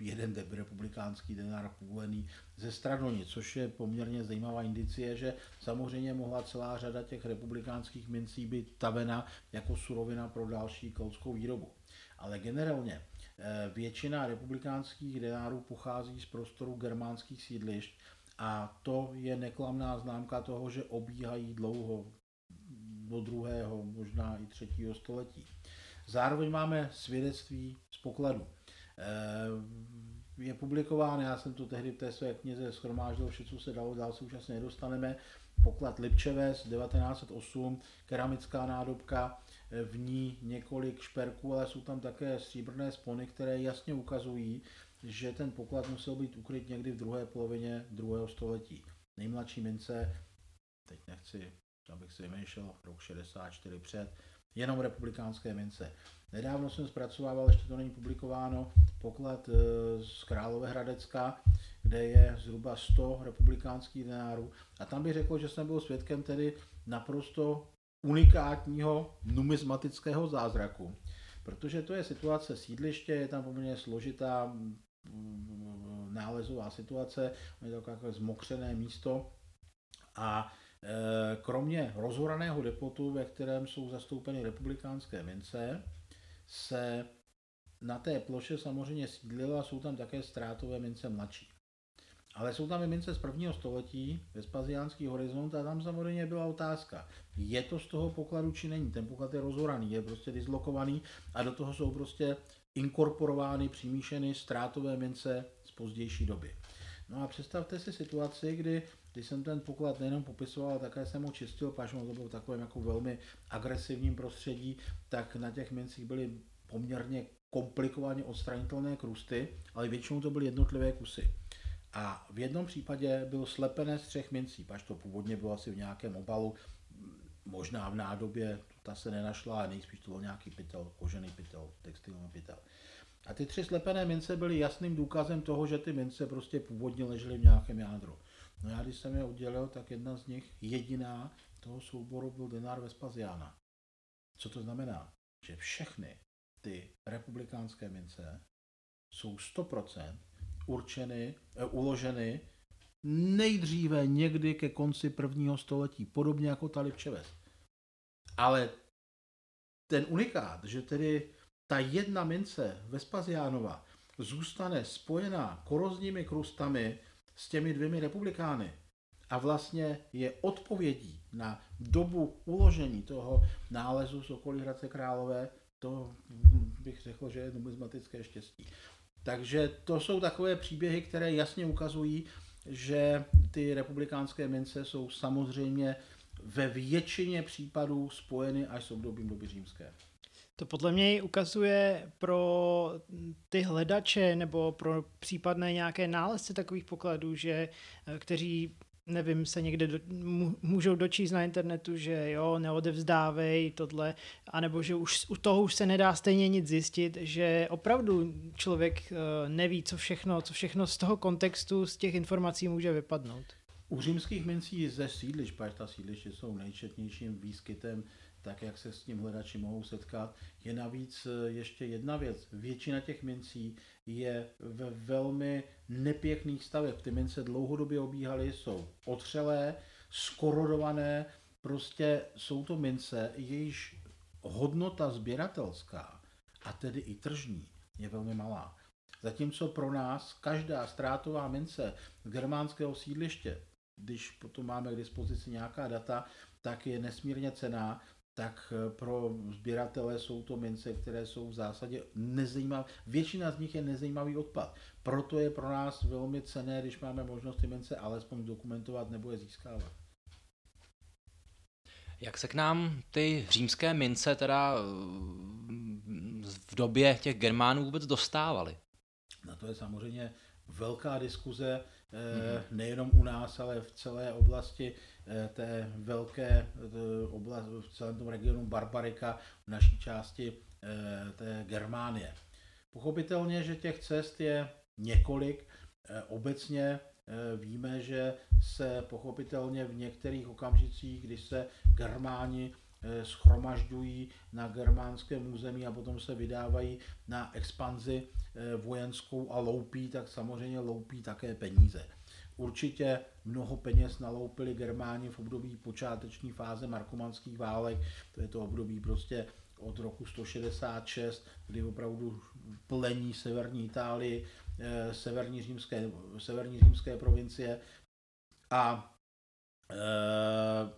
S2: jeden republikánský denár půlený ze Stradoni, což je poměrně zajímavá indicie, že samozřejmě mohla celá řada těch republikánských mincí být tavena jako surovina pro další kolskou výrobu. Ale generálně e, většina republikánských denárů pochází z prostoru germánských sídlišť, a to je neklamná známka toho, že obíhají dlouho, do druhého, možná i třetího století. Zároveň máme svědectví z pokladu. Eh, je publikován, já jsem to tehdy v té své knize schromáždil vše, co se dalo, dál se už asi nedostaneme. Poklad Lipčeves 1908, keramická nádobka, eh, v ní několik šperků, ale jsou tam také stříbrné spony, které jasně ukazují, že ten poklad musel být ukryt někdy v druhé polovině druhého století. Nejmladší mince, teď nechci, abych si vymýšlel, rok 64 před, jenom republikánské mince. Nedávno jsem zpracovával, ještě to není publikováno, poklad eh, z Královéhradecka, kde je zhruba 100 republikánských denárů. A tam bych řekl, že jsem byl svědkem tedy naprosto unikátního numismatického zázraku. Protože to je situace sídliště, je tam poměrně složitá nálezová situace, je to takové zmokřené místo a e, kromě rozhoraného depotu, ve kterém jsou zastoupeny republikánské mince, se na té ploše samozřejmě sídlila, jsou tam také ztrátové mince mladší. Ale jsou tam i mince z prvního století, Vespasiánský horizont, a tam samozřejmě byla otázka, je to z toho pokladu či není. Ten poklad je rozhoraný, je prostě dislokovaný a do toho jsou prostě inkorporovány, přimíšeny ztrátové mince z pozdější doby. No a představte si situaci, kdy když jsem ten poklad nejenom popisoval, také jsem ho čistil, paž to bylo v takovém jako velmi agresivním prostředí, tak na těch mincích byly poměrně komplikovaně odstranitelné krusty, ale většinou to byly jednotlivé kusy. A v jednom případě byl slepené z třech mincí, paž to původně bylo asi v nějakém obalu, možná v nádobě, ta se nenašla, ale nejspíš to byl nějaký pytel, kožený pytel, textilní pytel. A ty tři slepené mince byly jasným důkazem toho, že ty mince prostě původně ležely v nějakém jádru. No já když jsem je udělal, tak jedna z nich, jediná toho souboru byl denár Vespasiana. Co to znamená? Že všechny ty republikánské mince jsou 100% určeny, eh, uloženy nejdříve někdy ke konci prvního století, podobně jako ta Lipčeves. Ale ten unikát, že tedy ta jedna mince Vespasiánova zůstane spojená korozními krustami s těmi dvěmi republikány a vlastně je odpovědí na dobu uložení toho nálezu z okolí Hradce Králové, to bych řekl, že je numismatické štěstí. Takže to jsou takové příběhy, které jasně ukazují, že ty republikánské mince jsou samozřejmě ve většině případů spojeny až s obdobím doby římské.
S1: To podle mě ukazuje pro ty hledače nebo pro případné nějaké nálezce takových pokladů, že kteří nevím, se někde do, můžou dočíst na internetu, že jo, neodevzdávej tohle, anebo že už u toho už se nedá stejně nic zjistit, že opravdu člověk eh, neví, co všechno, co všechno z toho kontextu, z těch informací může vypadnout.
S2: U římských mincí ze sídliš, protože ta sídliště jsou nejčetnějším výskytem tak jak se s tím hledači mohou setkat. Je navíc eh, ještě jedna věc. Většina těch mincí je ve velmi nepěkných stavech. Ty mince dlouhodobě obíhaly, jsou otřelé, skorodované, prostě jsou to mince, jejíž hodnota sběratelská, a tedy i tržní, je velmi malá. Zatímco pro nás každá ztrátová mince z germánského sídliště, když potom máme k dispozici nějaká data, tak je nesmírně cená, tak eh, pro sběratele jsou to mince, které jsou v zásadě nezajímavé. Většina z nich je nezajímavý odpad. Proto je pro nás velmi cené, když máme možnost ty mince alespoň dokumentovat nebo je získávat.
S3: Jak se k nám ty římské mince teda eh, v době těch Germánů vůbec dostávaly?
S2: Na to je samozřejmě velká diskuze, mm-hmm. nejenom u nás, ale v celé oblasti Eh, té velké eh, oblast, v celém tom regionu Barbarika, v naší části eh, té Germánie. Pochopitelně, že těch cest je několik. Obecně víme, že se pochopitelně v některých okamžicích, když se Germáni schromažďují na germánském území a potom se vydávají na expanzi vojenskou a loupí, tak samozřejmě loupí také peníze. Určitě mnoho peněz naloupili Germáni v období počáteční fáze markomanských válek, to je to období prostě od roku 166, kdy opravdu plení severní Itálii, eh, severní římské, severní římské provincie a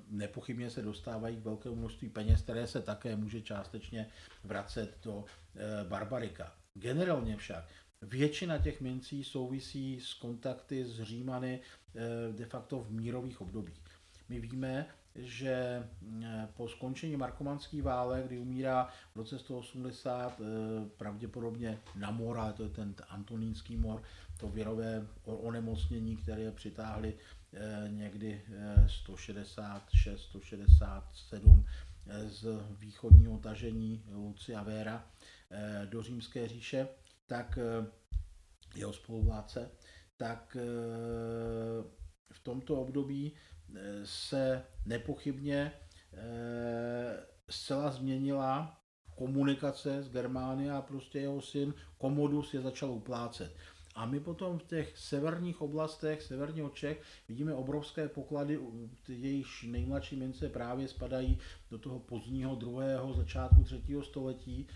S2: nepochybně se dostávají k velkému množství peněz, které se také může částečně vracet do Barbarika. Generálně však většina těch mincí souvisí s kontakty s Římany de facto v mírových obdobích. My víme, že eh, po skončení markomanský válek, kdy umírá v roce 180 eh, pravděpodobně na mor, ale to je ten antonínský mor, to věrové onemocnění, které přitáhli eh, někdy 166, 167 z východního tažení Lucia Vera do římské říše, tak jeho spoluvládce, tak v tomto období se nepochybně eh, zcela změnila komunikace s Germány a prostě jeho syn Komodus je začal uplácet. A my potom v těch severních oblastech, severního Čech, vidíme obrovské poklady, jejichž nejmladší mince právě spadají do toho pozdního druhého, začátku třetího století.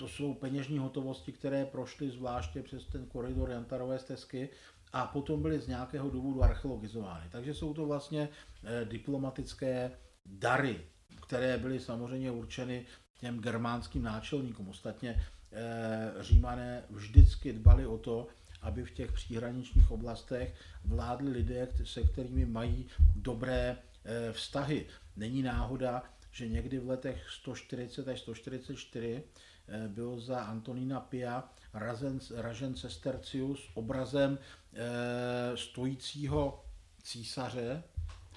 S2: To jsou peněžní hotovosti, které prošly zvláště přes ten koridor Jantarové stezky a potom byly z nějakého důvodu archeologizovány. Takže jsou to vlastně eh, diplomatické dary, které byly samozřejmě určeny těm germánským náčelníkům. Ostatně eh, římané vždycky dbali o to, aby v těch příhraničních oblastech vládli lidé, se kterými mají dobré eh, vztahy. Není náhoda, že někdy v letech 140 až 144 byl za Antonína Pia ražen, ražen Sestercius obrazem e, stojícího císaře,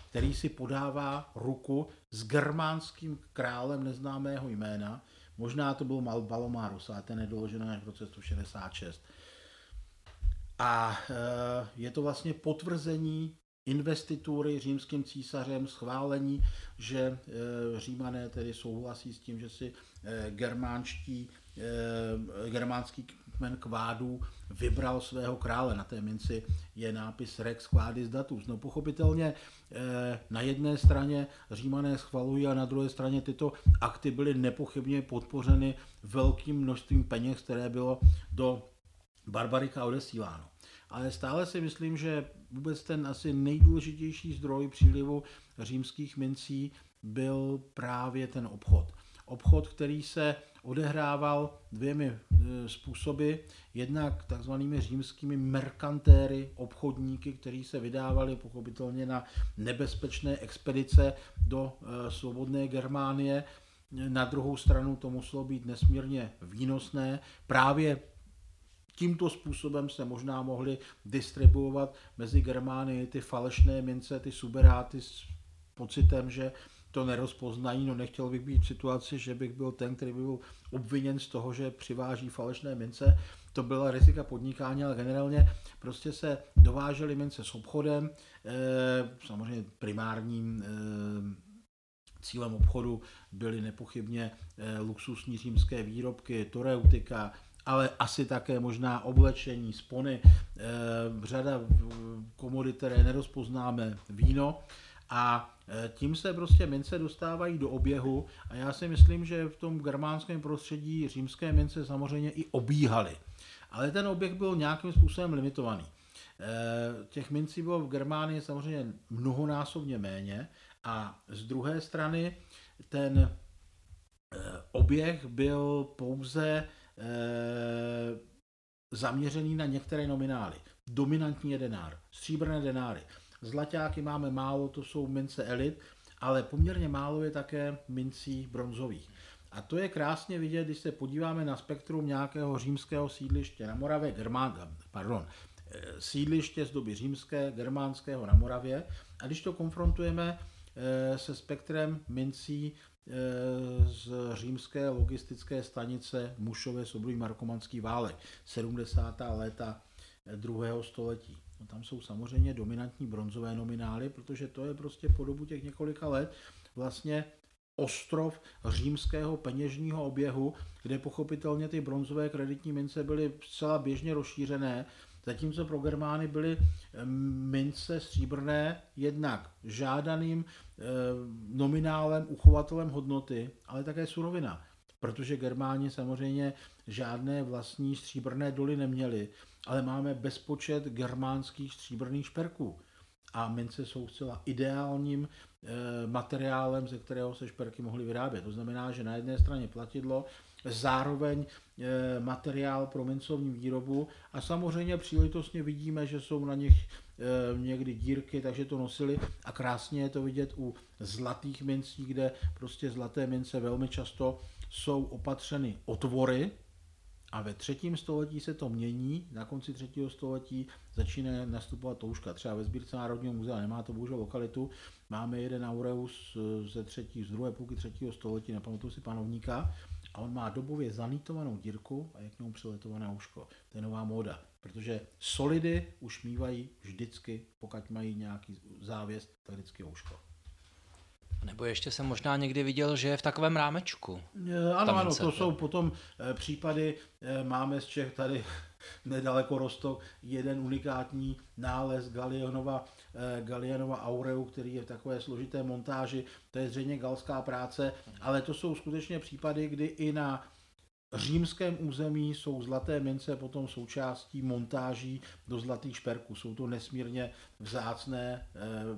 S2: který si podává ruku s germánským králem neznámého jména. Možná to byl Mal Balomarus, ale ten je doložen až v roce 166. A e, je to vlastně potvrzení investitury římským císařem, schválení, že e, římané tedy souhlasí s tím, že si e, germánští, e, germánský kmen kvádů vybral svého krále. Na té minci je nápis Rex Quadis Datus. No pochopitelně na jedné straně římané schvalují a na druhé straně tyto akty byly nepochybně podpořeny velkým množstvím peněz, které bylo do Barbarika odesíláno. Ale stále si myslím, že vůbec ten asi nejdůležitější zdroj přílivu římských mincí byl právě ten obchod. Obchod, který se odehrával dvěmi e, způsoby. Jednak takzvanými římskými merkantéry, obchodníky, kteří se vydávali pochopitelně na nebezpečné expedice do e, svobodné Germánie. Na druhou stranu to muselo být nesmírně výnosné právě tímto způsobem se možná mohli distribuovat mezi Germány ty falešné mince, ty suberáty s pocitem, že to nerozpoznají, no nechtěl bych být v situaci, že bych byl ten, který by byl obviněn z toho, že přiváží falešné mince. To byla rizika podnikání, ale generálně prostě se dovážely mince s obchodem, eh, samozřejmě primárním eh, cílem obchodu byly nepochybně eh, luxusní římské výrobky, toreutika, ale asi také možná oblečení, spony, e, řada komodit, které nerozpoznáme, víno a eh, tím se prostě mince dostávají do oběhu a já si myslím, že v tom germánském prostředí římské mince samozřejmě i obíhaly. Ale ten oběh byl nějakým způsobem limitovaný. Těch mincí bylo v Germánii samozřejmě mnohonásobně méně a z druhé strany ten oběh byl pouze Eh, zaměřený na některé nominály. Dominantní je denár, stříbrné denáry. Zlaťáky máme málo, to jsou mince elit, ale poměrně málo je také mincí bronzových. A to je krásně vidět, když se podíváme na spektrum nějakého římského sídliště na Moravě, Germán, pardon, eh, sídliště z doby římské, germánského na Moravě. A když to konfrontujeme eh, se spektrem mincí Eh, z římské logistické stanice Mušové sobrý markomanský válek, 70. léta druhého století. No, tam jsou samozřejmě dominantní bronzové nominály, protože to je prostě po dobu těch několika let vlastně ostrov římského peněžního oběhu, kde pochopitelně ty bronzové kreditní mince byly zcela běžně rozšířené zatímco pro Germány byly eh, mince stříbrné jednak žádaným eh, nominálem, uchovatelem hodnoty, ale také surovina. Protože Germáni samozřejmě žádné vlastní stříbrné doly neměli, ale máme bezpočet germánských stříbrných šperků. a mince jsou zcela ideálním e, materiálem, ze kterého se šperky mohly vyrábět. To znamená, že na jedné straně platidlo, zároveň materiál pro mincovní výrobu. A samozřejmě příležitostně vidíme, že jsou na nich e, někdy dírky, takže to nosili. A krásně je to vidět u zlatých mincí, kde prostě zlaté mince velmi často jsou opatřeny otvory, a ve třetím století se to mění, na konci třetího století začíná nastupovat touška. Třeba ve sbírce Národního muzea nemá to bohužel lokalitu. Máme jeden aureus ze třetí, z druhé půlky třetího století, nepamatuju si panovníka, a on má dobově zanítovanou dírku a je k němu přiletované uško. To je nová móda, protože solidy už mývají vždycky, pokud mají nějaký závěs, tak vždycky uško.
S3: Nebo ještě jsem možná někdy viděl, že je v takovém rámečku.
S2: Ano, ano, to jsou potom eh, případy, eh, máme z Čech tady nedaleko Rostok jeden unikátní nález Galionova, eh, Galionova Aureu, který je v takové složité montáži, to je zřejmě galská práce, ale to jsou skutečně případy, kdy i na římském území jsou zlaté mince potom součástí montáží do zlatých šperků. Jsou to nesmírně vzácné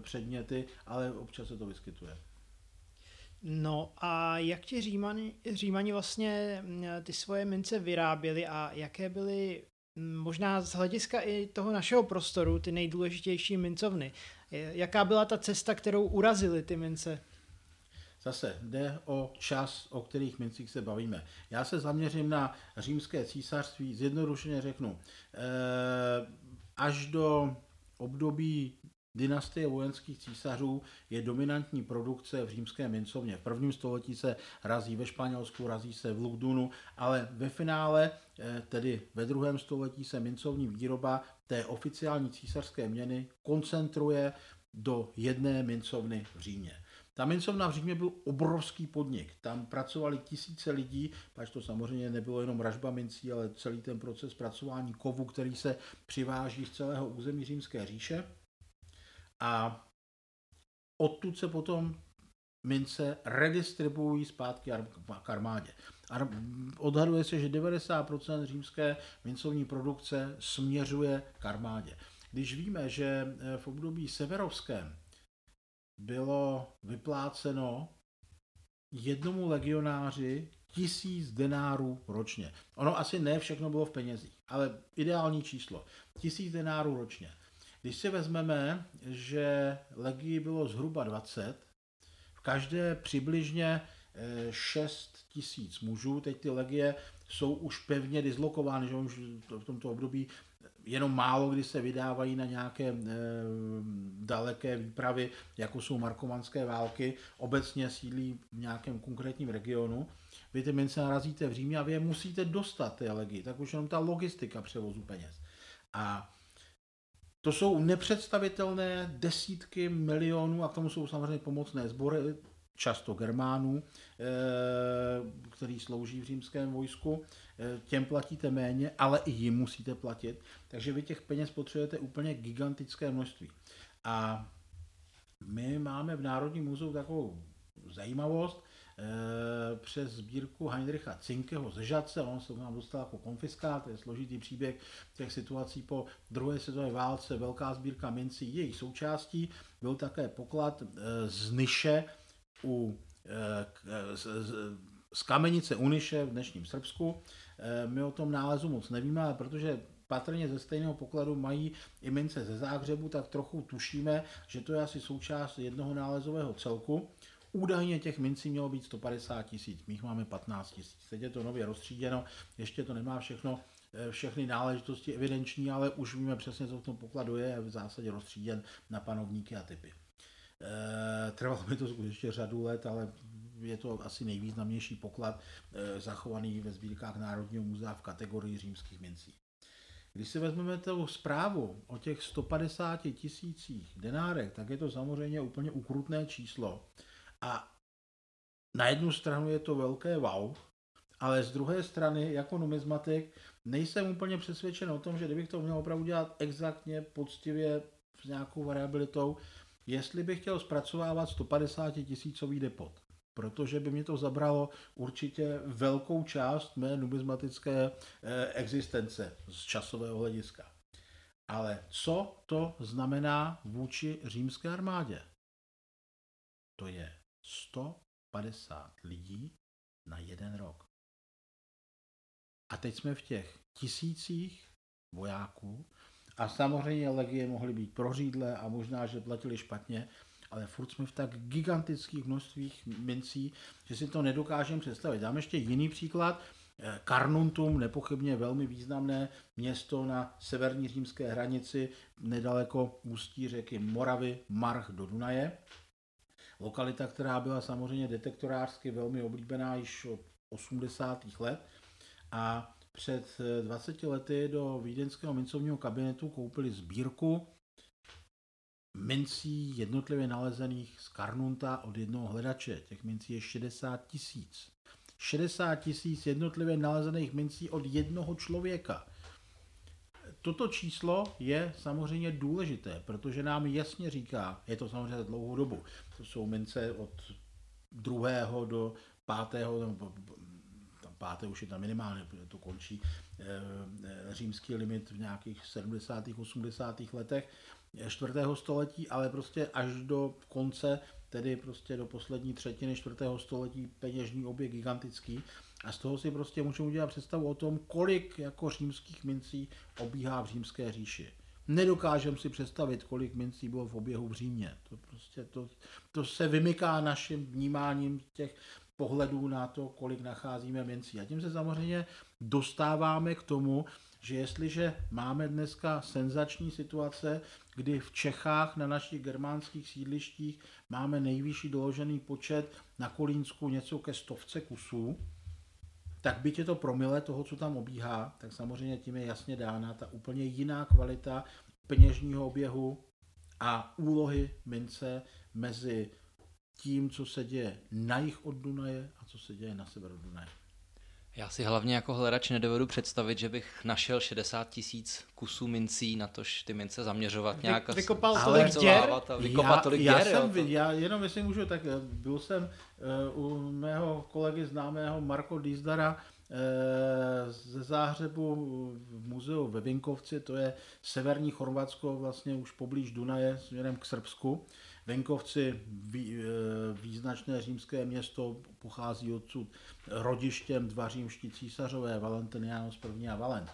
S2: předměty, ale občas se to vyskytuje.
S1: No a jak ti Římani, Římani vlastně ty svoje mince vyráběli a jaké byly možná z hlediska i toho našeho prostoru ty nejdůležitější mincovny? Jaká byla ta cesta, kterou urazili ty mince?
S2: Zase jde o čas, o kterých mincích se bavíme. Já se zaměřím na římské císařství, zjednodušeně řeknu, až do období Dynastie vojenských císařů je dominantní produkce v římské mincovně. V prvním století se razí ve Španělsku, razí se v Lugdunu, ale ve finále, eh, tedy ve druhém století, se mincovní výroba té oficiální císařské měny koncentruje do jedné mincovny v Římě. Ta mincovna v Římě byl obrovský podnik. Tam pracovali tisíce lidí, pač to samozřejmě nebylo jenom ražba mincí, ale celý ten proces pracování kovu, který se přiváží z celého území římské říše. A odtud se potom mince redistribuují zpátky k armádě. Odhaduje se, že 90% římské mincovní produkce směřuje k armádě. Když víme, že eh, v období severovském bylo vypláceno jednomu legionáři tisíc denárů ročně. Ono asi ne všechno bylo v penězích, ale ideální číslo. Tisíc denárů ročně. Když si vezmeme, že legií bylo zhruba 20, v každé přibližně 6 eh, tisíc mužů, teď ty legie jsou už pevně dislokovány, že už v tomto období jenom málo kdy se vydávají na nějaké e, daleké výpravy, jako jsou markomanské války, obecně sídlí v nějakém konkrétním regionu. Vy ty mince narazíte v Římě a vy je musíte dostat té legii, tak už jenom ta logistika převozu peněz. A to jsou nepředstavitelné desítky milionů a k tomu jsou samozřejmě pomocné sbory, často Germánů, eh, který slouží v římském vojsku. Eh, těm platíte méně, ale i jim musíte platit. Takže vy těch peněz potřebujete úplně gigantické množství. A my máme v Národním muzeu takovou zajímavost, přes sbírku Heinricha Cinkeho ze Žadce, on se nám dostal jako konfiskát, to je složitý příběh těch situací po druhé světové válce, velká sbírka mincí, jejich součástí byl také poklad eh, z Nyše u eh, z kamenice Uniše v dnešním Srbsku. My o tom nálezu moc nevíme, ale protože patrně ze stejného pokladu mají i mince ze Záhřebu, tak trochu tušíme, že to je asi součást jednoho nálezového celku. Údajně těch mincí mělo být 150 tisíc, my jich máme 15 tisíc. Teď je to nově rozstříděno, ještě to nemá všechno, eh, všechny náležitosti evidenční, ale už víme přesně, co v tom pokladu je, v zásadě rozstříděn na panovníky a typy. E, trvalo mi to skutečně řadu let, ale je to asi nejvýznamnější poklad e, zachovaný ve sbírkách Národního muzea v kategorii římských mincí. Když si vezmeme tu zprávu o těch 150 tisících denárech, tak je to samozřejmě úplně ukrutné číslo. A na jednu stranu je to velké wow, ale z druhé strany, jako numizmatik, nejsem úplně přesvědčen o tom, že kdybych to měl opravdu dělat exaktně, poctivě, s nějakou variabilitou, jestli bych chtěl zpracovávat 150 tisícový depot. Protože by mě to zabralo určitě velkou část mé numizmatické eh, existence z časového hlediska. Ale co to znamená vůči římské armádě? To je 150 lidí na jeden rok. A teď jsme v těch tisících vojáků a samozřejmě legie mohly být prořídlé a možná, že platili špatně, ale furt jsme v tak gigantických množstvích mincí, že si to nedokážeme představit. Dám ještě jiný příklad. Carnuntum, nepochybně velmi významné město na severní římské hranici, nedaleko ústí řeky Moravy, March do Dunaje. Lokalita, která byla samozřejmě detektorářsky velmi oblíbená již od 80. let. A před 20 lety do vídeňského mincovního kabinetu koupili sbírku mincí jednotlivě nalezených z Karnunta od jednoho hledače. Těch mincí je 60 tisíc. 60 tisíc jednotlivě nalezených mincí od jednoho člověka. Toto číslo je samozřejmě důležité, protože nám jasně říká, je to samozřejmě dlouhou dobu, to jsou mince od druhého do pátého, tam páté už je tam minimálně, protože to končí eh, římský limit v nějakých 70. 80. letech čtvrtého století, ale prostě až do konce, tedy prostě do poslední třetiny čtvrtého století peněžní oběh gigantický. A z toho si prostě můžeme udělat představu o tom, kolik jako římských mincí obíhá v římské říši. Nedokážeme si představit, kolik mincí bylo v oběhu v Římě. To prostě to, to se vymyká naším vnímáním těch pohledů na to, kolik nacházíme mincí. A tím se samozřejmě dostáváme k tomu, že jestliže máme dneska senzační situace, kdy v Čechách na našich germánských sídlištích máme nejvyšší doložený počet na Kolínsku něco ke stovce kusů, tak byť je to promile toho, co tam obíhá, tak samozřejmě tím je jasně dána ta úplně jiná kvalita peněžního oběhu a úlohy mince mezi tím, co se děje na jich od Dunaje a co se děje na sever od Dunaje.
S3: Já si hlavně jako hledač nedovedu představit, že bych našel 60 tisíc kusů mincí na to, ty mince zaměřovat Vy, nějak.
S1: Vykopal tolik děr?
S3: Vykopat tolik já,
S2: děr, já, jsem, jo, to... já jenom jestli můžu, tak eh, byl jsem uh, u mého kolegy známého Marko Dýzdara uh, ze Záhřebu v muzeu ve Vinkovci, to je severní Chorvatsko, vlastně už poblíž Dunaje, směrem k Srbsku. Venkovci, vý, e, význačné římské město, pochází odsud rodištěm dva římští císařové, Valentinianus I. a Valent.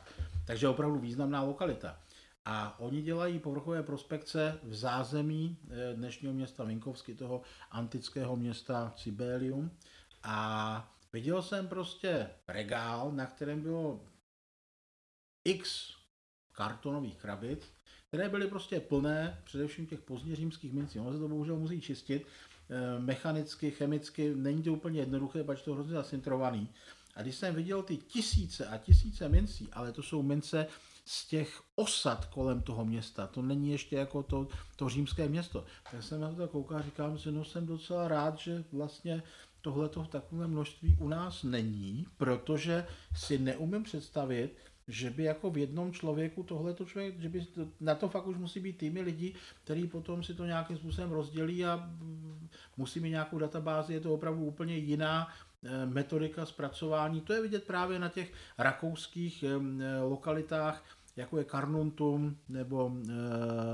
S2: Takže opravdu významná lokalita. A oni dělají povrchové prospekce v zázemí e, dnešního města Vinkovsky, toho antického města Cibelium. A viděl jsem prostě regál, na kterém bylo x kartonových krabic které byly prostě plné, především těch pozdně římských mincí. Ono se to bohužel musí čistit, eh, mechanicky, chemicky, není to úplně jednoduché, pač to hrozně zasintrovaný. A když jsem viděl ty tisíce a tisíce mincí, ale to jsou mince z těch osad kolem toho města, to není ještě jako to, to římské město, tak jsem na to koukal a říkám si, no jsem docela rád, že vlastně tohle v takovém množství u nás není, protože si neumím představit, že by jako v jednom člověku tohle to člověk, že by to, na to fakt už musí být týmy lidí, který potom si to nějakým způsobem rozdělí a musí mít nějakou databázi, je to opravdu úplně jiná eh, metodika zpracování. To je vidět právě na těch rakouských eh, lokalitách, jako je Carnuntum nebo e,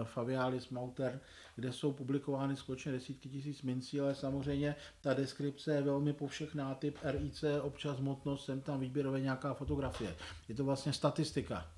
S2: Favialis Mauter, kde jsou publikovány skutečně desítky tisíc mincí, ale samozřejmě ta deskripce je velmi povšechná, typ RIC, občas hmotnost, sem tam výběrově nějaká fotografie. Je to vlastně statistika.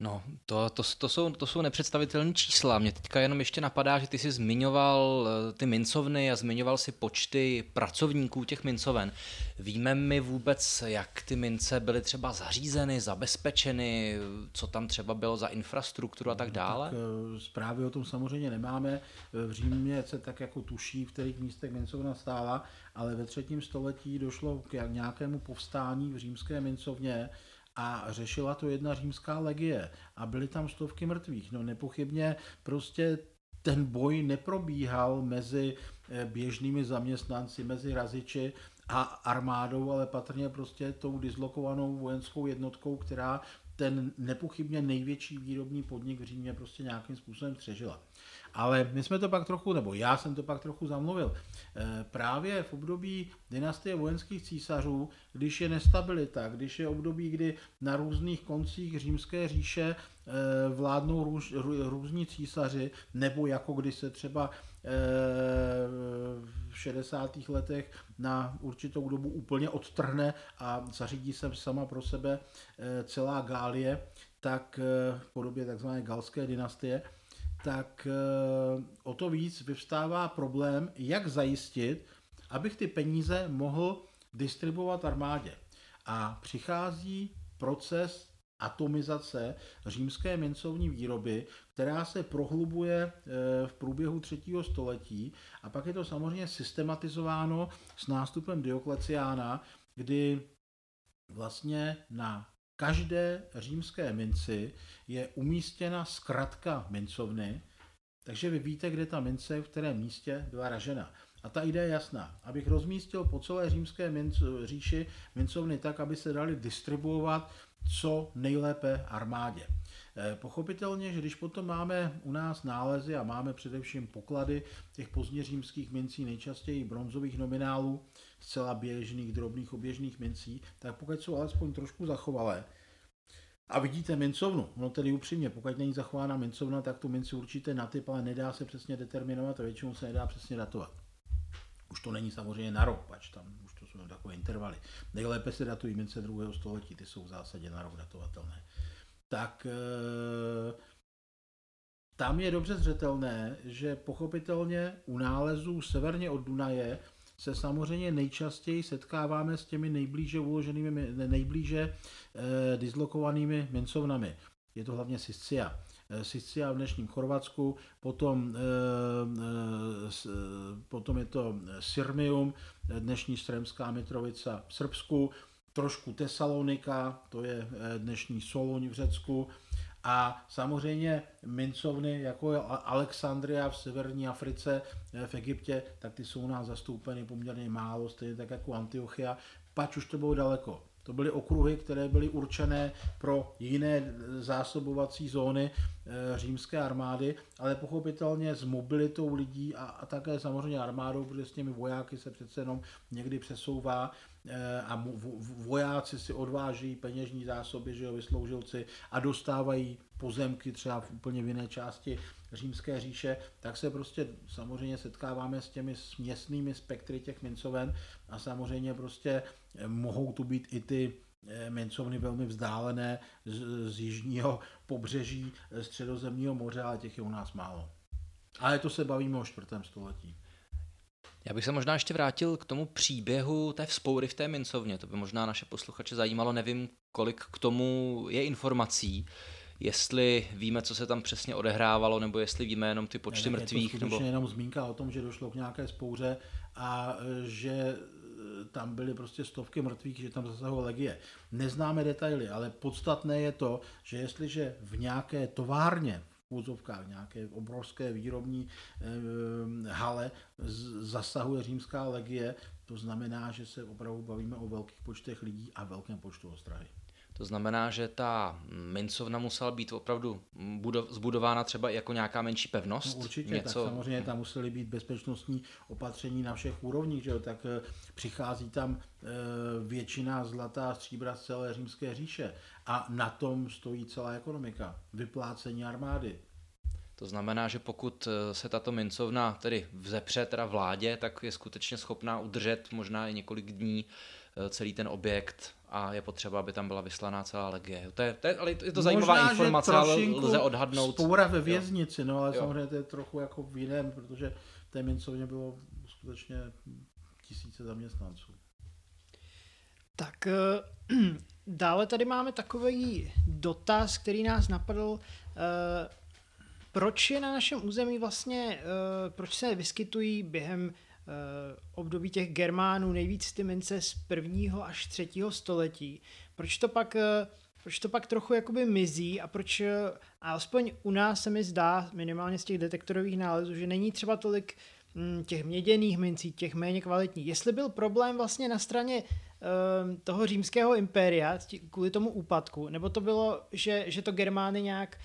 S3: No, to, to, to, jsou, to jsou nepředstavitelné čísla. Mě teďka jenom ještě napadá, že ty jsi zmiňoval eh, ty mincovny a zmiňoval si počty pracovníků těch mincoven. Víme my vůbec, jak ty mince byly třeba zařízeny, zabezpečeny, co tam třeba bylo za infrastrukturu a tak dále?
S2: Tak, eh, zprávy o tom samozřejmě nemáme. V Římě se tak jako tuší, v kterých místech mincovna stála, ale ve třetím století došlo k nějakému povstání v římské mincovně, a řešila to jedna římská legie a byly tam stovky mrtvých. No nepochybně prostě ten boj neprobíhal mezi eh, běžnými zaměstnanci, mezi raziči a armádou, ale patrně prostě tou dislokovanou vojenskou jednotkou, která ten nepochybně největší výrobní podnik v Římě prostě nějakým způsobem přežila. Ale my jsme to pak trochu, nebo já jsem to pak trochu zamluvil. Eh, právě v období dynastie vojenských císařů, když je nestabilita, když je období, kdy na různých koncích římské říše eh, vládnou růz, různí císaři, nebo jako když se třeba eh, v 60. letech na určitou dobu úplně odtrhne a zařídí se sama pro sebe celá Gálie, tak v podobě tzv. galské dynastie, tak eh, o to víc vyvstává problém, jak zajistit, abych ty peníze mohl distribuovat armádě. A přichází proces atomizace římské mincovní výroby, která se prohlubuje eh, v průběhu třetího století a pak je to samozřejmě systematizováno s nástupem Diokleciána, kdy vlastně na každé římské minci je umístěna zkratka mincovny, takže vy víte, kde ta mince, v kterém místě byla ražena. A ta idea je jasná. Abych rozmístil po celé římské minc, říši mincovny tak, aby se dali distribuovat co nejlépe armádě. Eh, pochopitelně, že když potom máme u nás nálezy a máme především poklady těch pozdněřímských mincí, nejčastěji bronzových nominálů, zcela běžných, drobných, oběžných mincí, tak pokud jsou alespoň trošku zachovalé, a vidíte mincovnu, no tedy upřímně, pokud není zachována mincovna, tak tu minci určitě na typ, ale nedá se přesně determinovat a většinou se nedá přesně datovat. Už to není samozřejmě na rok, pač tam už to jsou takové intervaly. Nejlépe se datují mince druhého století, ty jsou v zásadě na rok datovatelné. Tak e, tam je dobře zřetelné, že pochopitelně u nálezů severně od Dunaje se samozřejmě nejčastěji setkáváme s těmi nejblíže uloženými, nejblíže eh, dislokovanými mincovnami. Je to hlavně Siscia. Eh, Siscia v dnešním Chorvatsku, potom, eh, potom je to Sirmium, dnešní Stremská Mitrovica v Srbsku, trošku Tesalonika, to je dnešní Soluň v Řecku, a samozřejmě mincovny, jako je Alexandria v severní Africe, eh, v Egyptě, tak ty jsou u nás zastoupeny poměrně málo, stejně tak jako Antiochia, pač už to bylo daleko. To byly okruhy, které byly určené pro jiné zásobovací zóny eh, římské armády, ale pochopitelně s mobilitou lidí a, a také samozřejmě armádou, protože s těmi vojáky se přece jenom někdy přesouvá. eh, a vojáci si odváží peněžní zásoby, že jo, vysloužilci a dostávají pozemky třeba v úplně v jiné části římské říše, tak se prostě samozřejmě setkáváme s těmi směsnými spektry těch mincoven a samozřejmě prostě eh, mohou tu být i ty eh, mincovny velmi vzdálené z, z jižního pobřeží eh, středozemního moře, ale těch je u nás málo. Ale to se bavíme o čtvrtém století.
S3: Já bych se možná ještě vrátil k tomu příběhu té vzpoury v té mincovně. To by možná naše posluchače zajímalo, nevím, kolik k tomu je informací jestli víme, co se tam přesně odehrávalo, nebo jestli víme jenom ty počty
S2: ne,
S3: mrtvých.
S2: Je to
S3: nebo...
S2: jenom zmínka o tom, že došlo k nějaké spouře a e, že e, tam byly prostě stovky mrtvých, že tam zasahovala legie. Neznáme detaily, ale podstatné je to, že jestliže v nějaké továrně, úzovkách, nějaké obrovské výrobní e, hale zasahuje římská legie, to znamená, že se opravdu bavíme o velkých počtech lidí a velkém počtu ostrahy.
S3: To znamená, že ta mincovna musela být opravdu zbudována třeba jako nějaká menší pevnost?
S2: No určitě, Něco... tak samozřejmě tam musely být bezpečnostní opatření na všech úrovních, že jo? tak eh, přichází tam eh, většina zlatá stříbra z celé římské říše a na tom stojí celá ekonomika, vyplácení armády,
S3: to znamená, že pokud eh, se tato mincovna tedy vzepře teda vládě, tak je skutečně schopná udržet možná i několik dní celý ten objekt a je potřeba, aby tam byla vyslaná celá legie. To je, to je, ale je to zajímavá Možná, informace, ale lze odhadnout.
S2: Spoura ve věznici, jo. no ale jo. samozřejmě to je trochu jako v jiném, protože v té mincovně bylo skutečně tisíce zaměstnanců.
S1: Tak eh, dále tady máme takový dotaz, který nás napadl. Eh, proč je na našem území vlastně, eh, proč se vyskytují během období těch Germánů nejvíc ty mince z prvního až třetího století. Proč to pak, eh, proč to pak trochu jakoby mizí a proč, eh, alespoň u nás se mi zdá, minimálně z těch detektorových nálezů, že není třeba tolik hm, těch měděných mincí, těch méně kvalitních. Jestli byl problém vlastně na straně toho římského impéria kvůli tomu úpadku, nebo to bylo, že, že to Germány nějak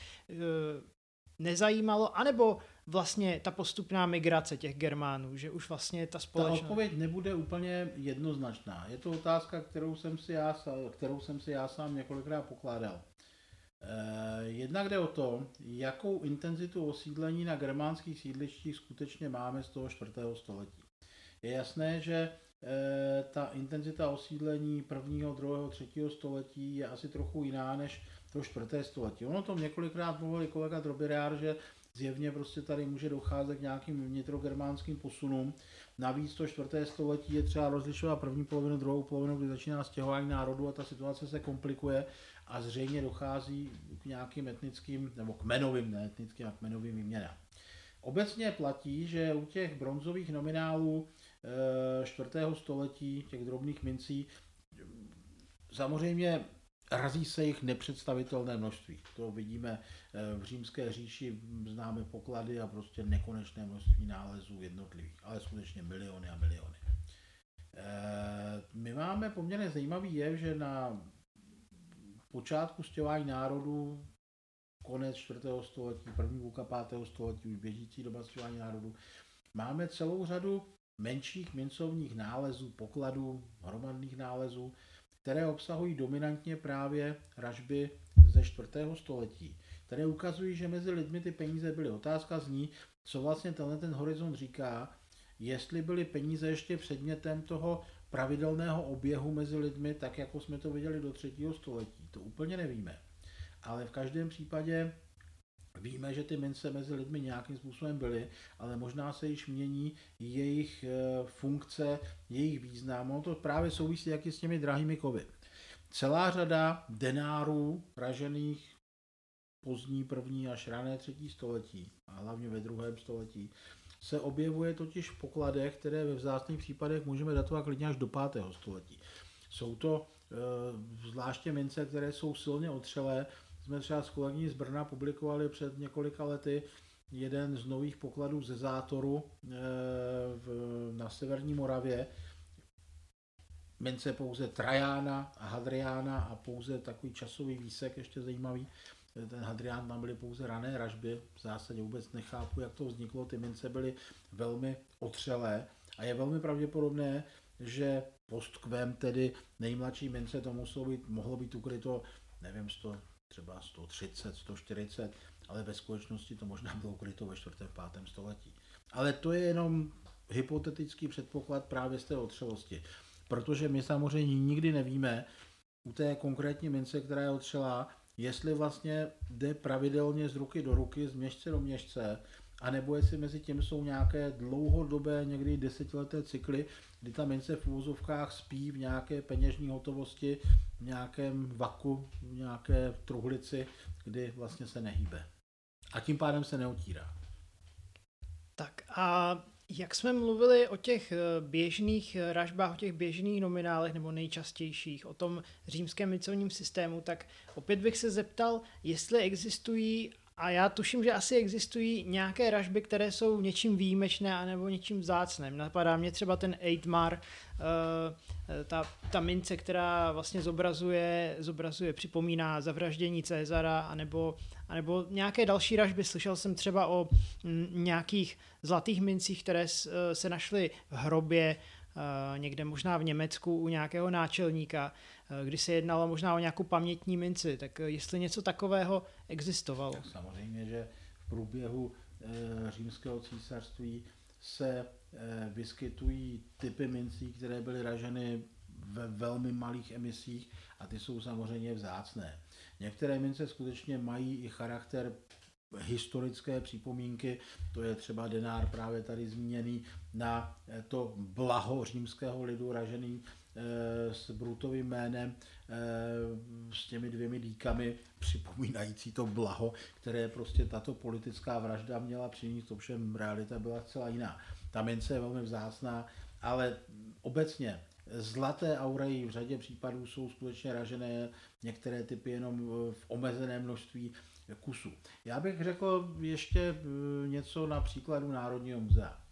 S1: nezajímalo, anebo vlastně ta postupná migrace těch Germánů, že už vlastně ta společnost...
S2: Ta odpověď nebude úplně jednoznačná. Je to otázka, kterou jsem si já, kterou jsem si já sám několikrát pokládal. Eh, jednak jde o to, jakou intenzitu osídlení na germánských sídlištích skutečně máme z toho 4. století. Je jasné, že eh, ta intenzita osídlení prvního, druhého, třetího století je asi trochu jiná než to čtvrté století. Ono to několikrát mluvil i kolega Drobirár, že zjevně prostě tady může docházet k nějakým vnitrogermánským posunům. Navíc to čtvrté století je třeba rozlišovat první polovinu, druhou polovinu, kdy začíná stěhování národu a ta situace se komplikuje a zřejmě dochází k nějakým etnickým, nebo kmenovým, ne etnickým, a kmenovým výměnám. Obecně platí, že u těch bronzových nominálů 4. Eh, století, těch drobných mincí, samozřejmě razí se jich nepředstavitelné množství. To vidíme eh, v římské říši, známe poklady a prostě nekonečné množství nálezů jednotlivých, ale skutečně miliony a miliony. Eh, my máme poměrně zajímavý jev, že na počátku stěhování národů, konec 4. století, první půlka 5. století, už běžící doba stěhování národů, máme celou řadu menších mincovních nálezů, pokladů, hromadných nálezů, které obsahují dominantně právě ražby ze 4. století, které ukazují, že mezi lidmi ty peníze byly. Otázka zní, co vlastně tenhle ten horizont říká, jestli byly peníze ještě předmětem toho pravidelného oběhu mezi lidmi, tak jako jsme to viděli do třetího století. To úplně nevíme. Ale v každém případě Víme, že ty mince mezi lidmi nějakým způsobem byly, ale možná se již mění jejich eh, funkce, jejich význam. Ono to právě souvisí jak s těmi drahými kovy. Celá řada denárů ražených pozdní první až rané třetí století, a hlavně ve druhém století, se objevuje totiž v pokladech, které ve vzácných případech můžeme datovat klidně až do 5. století. Jsou to e, zvláště mince, které jsou silně otřelé, jsme třeba s kolegyní z Brna publikovali před několika lety jeden z nových pokladů ze Zátoru e, v, na Severní Moravě. Mince pouze Trajána a Hadriána a pouze takový časový výsek ještě zajímavý. Ten Hadrián tam byly pouze rané ražby, v zásadě vůbec nechápu, jak to vzniklo. Ty mince byly velmi otřelé a je velmi pravděpodobné, že postkvem, tedy nejmladší mince, to muselo být, mohlo být ukryto, nevím, 100, třeba 130, 140, ale ve skutečnosti to možná bylo ukryto ve 4. 5. století. Ale to je jenom hypotetický předpoklad právě z té otřelosti. Protože my samozřejmě nikdy nevíme u té konkrétní mince, která je otřelá, jestli vlastně jde pravidelně z ruky do ruky, z měšce do měšce, anebo jestli mezi tím jsou nějaké dlouhodobé, někdy desetileté cykly, kdy ta mince v úvozovkách spí v nějaké peněžní hotovosti, v nějakém vaku, v nějaké truhlici, kdy vlastně se nehýbe. A tím pádem se neotírá.
S1: Tak a jak jsme mluvili o těch eh, běžných eh, ražbách, o těch běžných nominálech nebo nejčastějších, o tom římském micovním systému, tak opět bych se zeptal, jestli existují a já tuším, že asi existují nějaké ražby, které jsou něčím výjimečné anebo něčím vzácným. Napadá mě třeba ten Eidmar, eh, ta, ta mince, která vlastně zobrazuje, zobrazuje, připomíná zavraždění Cezara, anebo, anebo nějaké další ražby. Slyšel jsem třeba o mm, nějakých zlatých mincích, které eh, se našly v hrobě eh, někde možná v Německu u nějakého náčelníka. Eh, kdy se jednalo možná o nějakou pamětní minci, tak eh, jestli něco takového existovalo. Tak
S2: samozřejmě, že v průběhu e, římského císařství se e, vyskytují typy mincí, které byly raženy ve velmi malých emisích a ty jsou samozřejmě vzácné. Některé mince skutečně mají i charakter historické připomínky, to je třeba denár právě tady zmíněný na to blaho římského lidu ražený Eh, s Brutovým jménem, eh, s těmi dvěmi díkami, připomínající to blaho, které prostě tato politická vražda měla přinést, ovšem realita byla celá jiná. Ta mince je velmi vzácná, ale obecně Zlaté aureji v řadě případů jsou skutečně ražené, některé typy jenom v omezeném množství kusů. Já bych řekl ještě eh, něco na příkladu Národního muzea.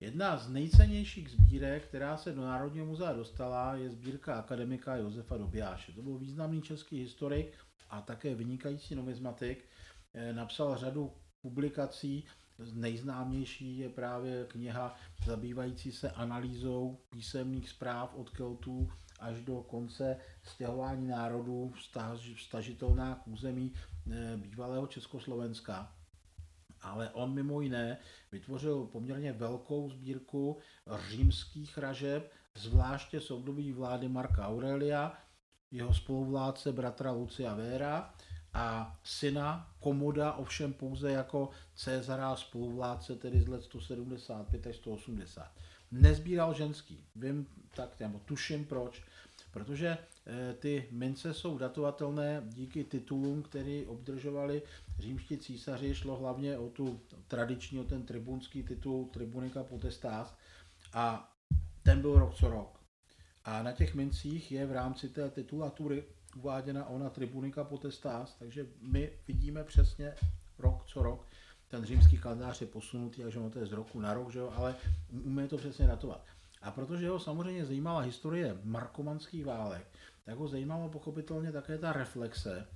S2: Jedna z nejcennějších sbírek, která se do Národního muzea dostala, je sbírka akademika Josefa Dobiáše. To byl významný český historik a také vynikající numismatik. Eh, napsal řadu publikací, nejznámější je právě kniha zabývající se analýzou písemných zpráv od Keltů až do konce stěhování národů vstažitelná k území eh, bývalého Československa ale on mimo jiné vytvořil poměrně velkou sbírku římských ražeb, zvláště z období vlády Marka Aurelia, jeho spoluvládce bratra Lucia Vera a syna Komoda, ovšem pouze jako Cezara spoluvládce, tedy z let 175 až 180. Nezbíral ženský, vím tak, nebo tuším proč, protože eh, ty mince jsou datovatelné díky titulům, které obdržovali římští císaři. Šlo hlavně o tu tradiční, o ten tribunský titul Tribunica Potestas a ten byl rok co rok. A na těch mincích je v rámci té titulatury uváděna ona Tribunica Potestas, takže my vidíme přesně rok co rok. Ten římský kalendář je posunutý, takže ono to je z roku na rok, že jo? ale umíme to přesně datovat. A protože ho samozřejmě zajímala historie markomanských válek, tak ho zajímalo pochopitelně také ta reflexe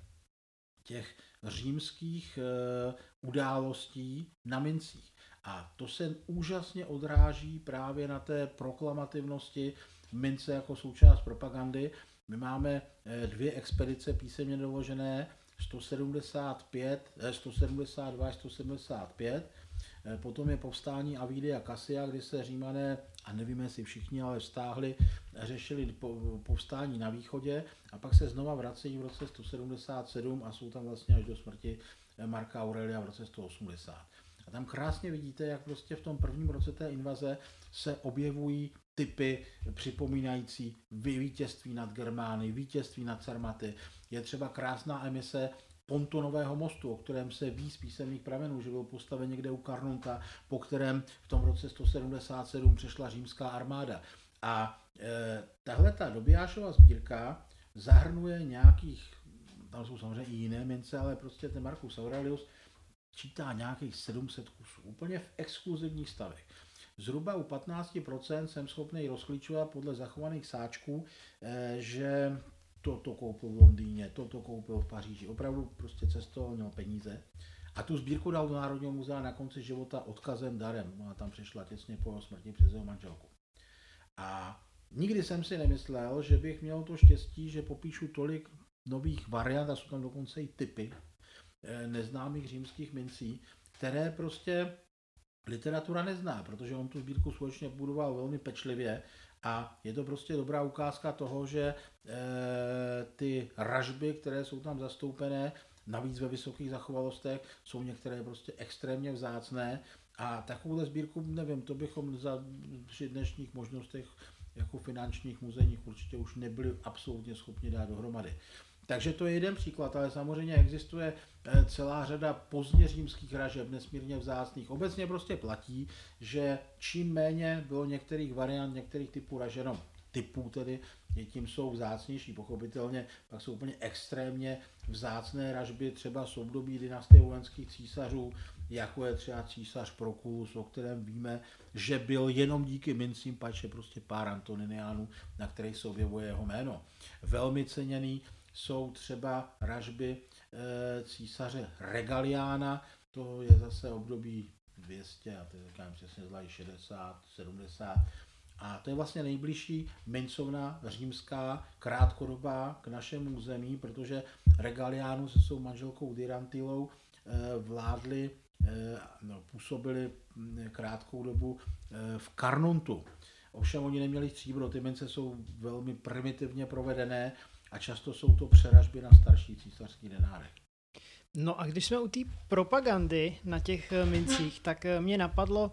S2: těch římských e, událostí na mincích. A to se úžasně odráží právě na té proklamativnosti mince jako součást propagandy. My máme e, dvě expedice písemně doložené, 175, 172 175, Eh, potom je povstání Avidy a Kasia, kdy se římané, a nevíme jestli všichni, ale vstáhli, řešili povstání na východě a pak se znova vracejí v roce 177 a jsou tam vlastně až do smrti eh, Marka Aurelia v roce 180. A tam krásně vidíte, jak prostě v tom prvním roce té invaze se objevují typy připomínající vítězství nad Germány, vítězství nad Sarmaty. Je třeba krásná emise pontonového mostu, o kterém se ví z písemných pravenů, že byl postaven někde u Karnunta, po kterém v tom roce 177 přešla římská armáda. A e, tahle ta Dobijášova sbírka zahrnuje nějakých, tam jsou samozřejmě i jiné mince, ale prostě ten Marcus Aurelius čítá nějakých 700 kusů, úplně v exkluzivních stavech. Zhruba u 15% jsem schopný rozklíčovat podle zachovaných sáčků, e, že toto koupil v Londýně, toto koupil v Paříži. Opravdu prostě cestoval, měl peníze. A tu sbírku dal do Národního muzea na konci života odkazem darem. Ona tam přišla těsně po jeho smrti přes jeho manželku. A nikdy jsem si nemyslel, že bych měl to štěstí, že popíšu tolik nových variant, a jsou tam dokonce i typy eh, neznámých římských mincí, které prostě literatura nezná, protože on tu sbírku skutečně budoval velmi pečlivě a je to prostě dobrá ukázka toho, že e, ty ražby, které jsou tam zastoupené, navíc ve vysokých zachovalostech, jsou některé prostě extrémně vzácné a takovouhle sbírku, nevím, to bychom za, při dnešních možnostech jako finančních muzejních určitě už nebyli absolutně schopni dát dohromady. Takže to je jeden příklad, ale samozřejmě existuje eh, celá řada pozdně římských ražeb, nesmírně vzácných. Obecně prostě platí, že čím méně bylo některých variant, některých typů raženom, typů tedy, tím jsou vzácnější, pochopitelně, pak jsou úplně extrémně vzácné ražby, třeba z období dynastie vojenských císařů, jako je třeba císař Prokulus, o kterém víme, že byl jenom díky mincím pače prostě pár Antoniniánů, na kterých se objevuje jeho jméno. Velmi ceněný jsou třeba ražby eh, císaře Regaliána, to je zase období 200, a teď říkám přesně zlají 60, 70, a to je vlastně nejbližší mincovna římská, krátkodobá k našemu území, protože Regaliánu se svou manželkou Dirantilou eh, vládli, eh, no, působili hm, krátkou dobu v Karnuntu. Ovšem oni neměli stříbro, ty mince jsou velmi primitivně provedené a často jsou to přeražby na starší císařský denárek.
S1: No a když jsme u té propagandy na těch mincích, tak eh, mě napadlo,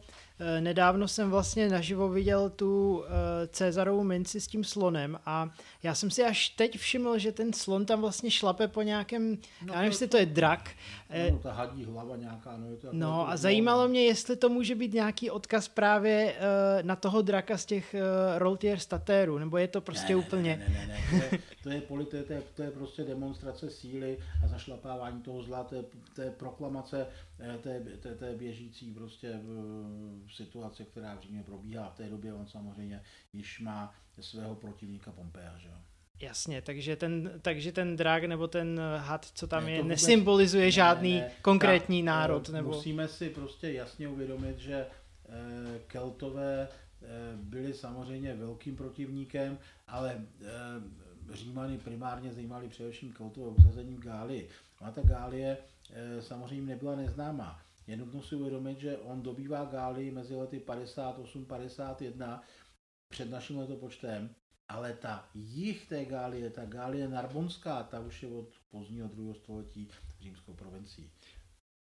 S1: nedávno jsem vlastně naživo viděl tu eh, Cezarovou minci s tím slonem a já jsem si až teď všiml, že ten slon tam vlastně šlape po nějakém, no, já nevím, jestli to je drak.
S2: No, eh, ta hadí hlava nějaká. No, je to
S1: no a zajímalo mě, jestli to může být nějaký odkaz právě na toho draka z těch Roltier statérů, nebo je to prostě
S2: ne,
S1: úplně...
S2: Ne, ne, ne, ne. To, je, to, je, to, je, to, je, to je prostě demonstrace síly a zašlapávání toho zla, té, té proklamace, eh, té, té, té běžící prostě v situace, která v Římě probíhá. V té době on samozřejmě již má svého protivníka Pompea, že jo.
S1: Jasně, takže ten, takže ten drak nebo ten had, co tam ne, je, vůbec, nesymbolizuje ne, žádný ne, konkrétní ta, národ. Nebo...
S2: Musíme si prostě jasně uvědomit, že eh, Keltové eh, byli samozřejmě velkým protivníkem, ale eh, Římany primárně zajímali především Keltové obsazením Gálie. A ta Gálie eh, samozřejmě nebyla neznámá. Je nutno si uvědomit, že on dobývá Gálii mezi lety 58-51 před naším letopočtem ale ta jich té Gálie, ta Gálie Narbonská, ta už je od pozdního druhého století římskou provincií.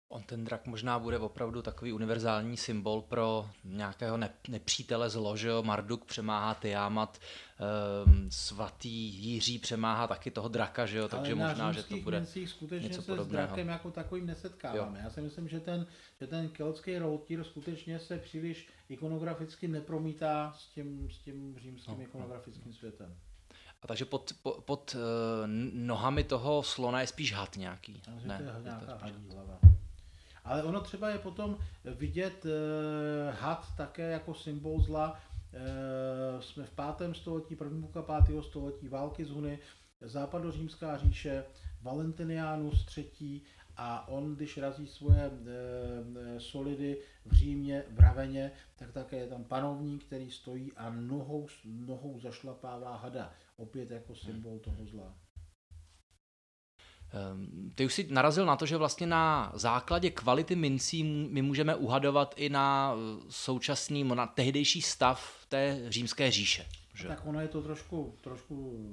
S3: On ten drak možná bude opravdu takový univerzální symbol pro nějakého nepřítele zlo, že jo? Marduk přemáhá Tiamat, um, svatý Jiří přemáhá taky toho draka, že jo? takže
S2: Ale
S3: možná, že to bude
S2: skutečně
S3: něco
S2: se
S3: podobného.
S2: s drakem jako takovým nesetkáváme. Jo. Já si myslím, že ten, že ten keltský routír skutečně se příliš ikonograficky nepromítá s tím, s tím římským no, no. ikonografickým světem.
S3: A takže pod, pod, pod uh, nohami toho slona je spíš had nějaký.
S2: Takže ne, to je hadí hlava. Ale ono třeba je potom vidět eh, had také jako symbol zla. Eh, jsme v pátém století, první půlka pátého století, války z Huny, západořímská říše, Valentinianus III. A on, když razí svoje e, solidy v Římě, v Raveně, tak také je tam panovník, který stojí a nohou, nohou zašlapává hada. Opět jako symbol toho zla.
S3: Ehm, ty už si narazil na to, že vlastně na základě kvality mincí my můžeme uhadovat i na eh, současný, na tehdejší stav té římské říše.
S2: Že? Tak ono je to trošku, trošku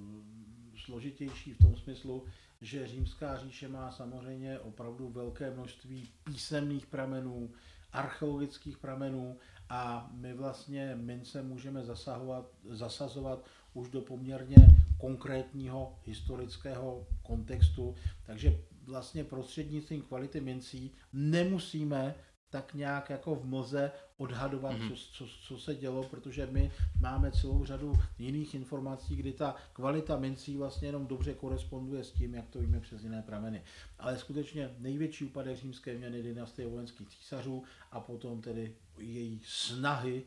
S2: složitější v tom smyslu, že římská říše má samozřejmě opravdu velké množství písemných pramenů, archeologických pramenů a my vlastně mince můžeme zasahovat, zasazovat už do poměrně konkrétního historického kontextu, takže vlastně prostřednictvím kvality mincí nemusíme tak nějak jako v mlze odhadovat, mm-hmm. co, co, co se dělo, protože my máme celou řadu jiných informací, kdy ta kvalita mincí vlastně jenom dobře koresponduje s tím, jak to víme přes jiné prameny. Ale skutečně největší úpadek římské měny dynastie vojenských císařů a potom tedy její snahy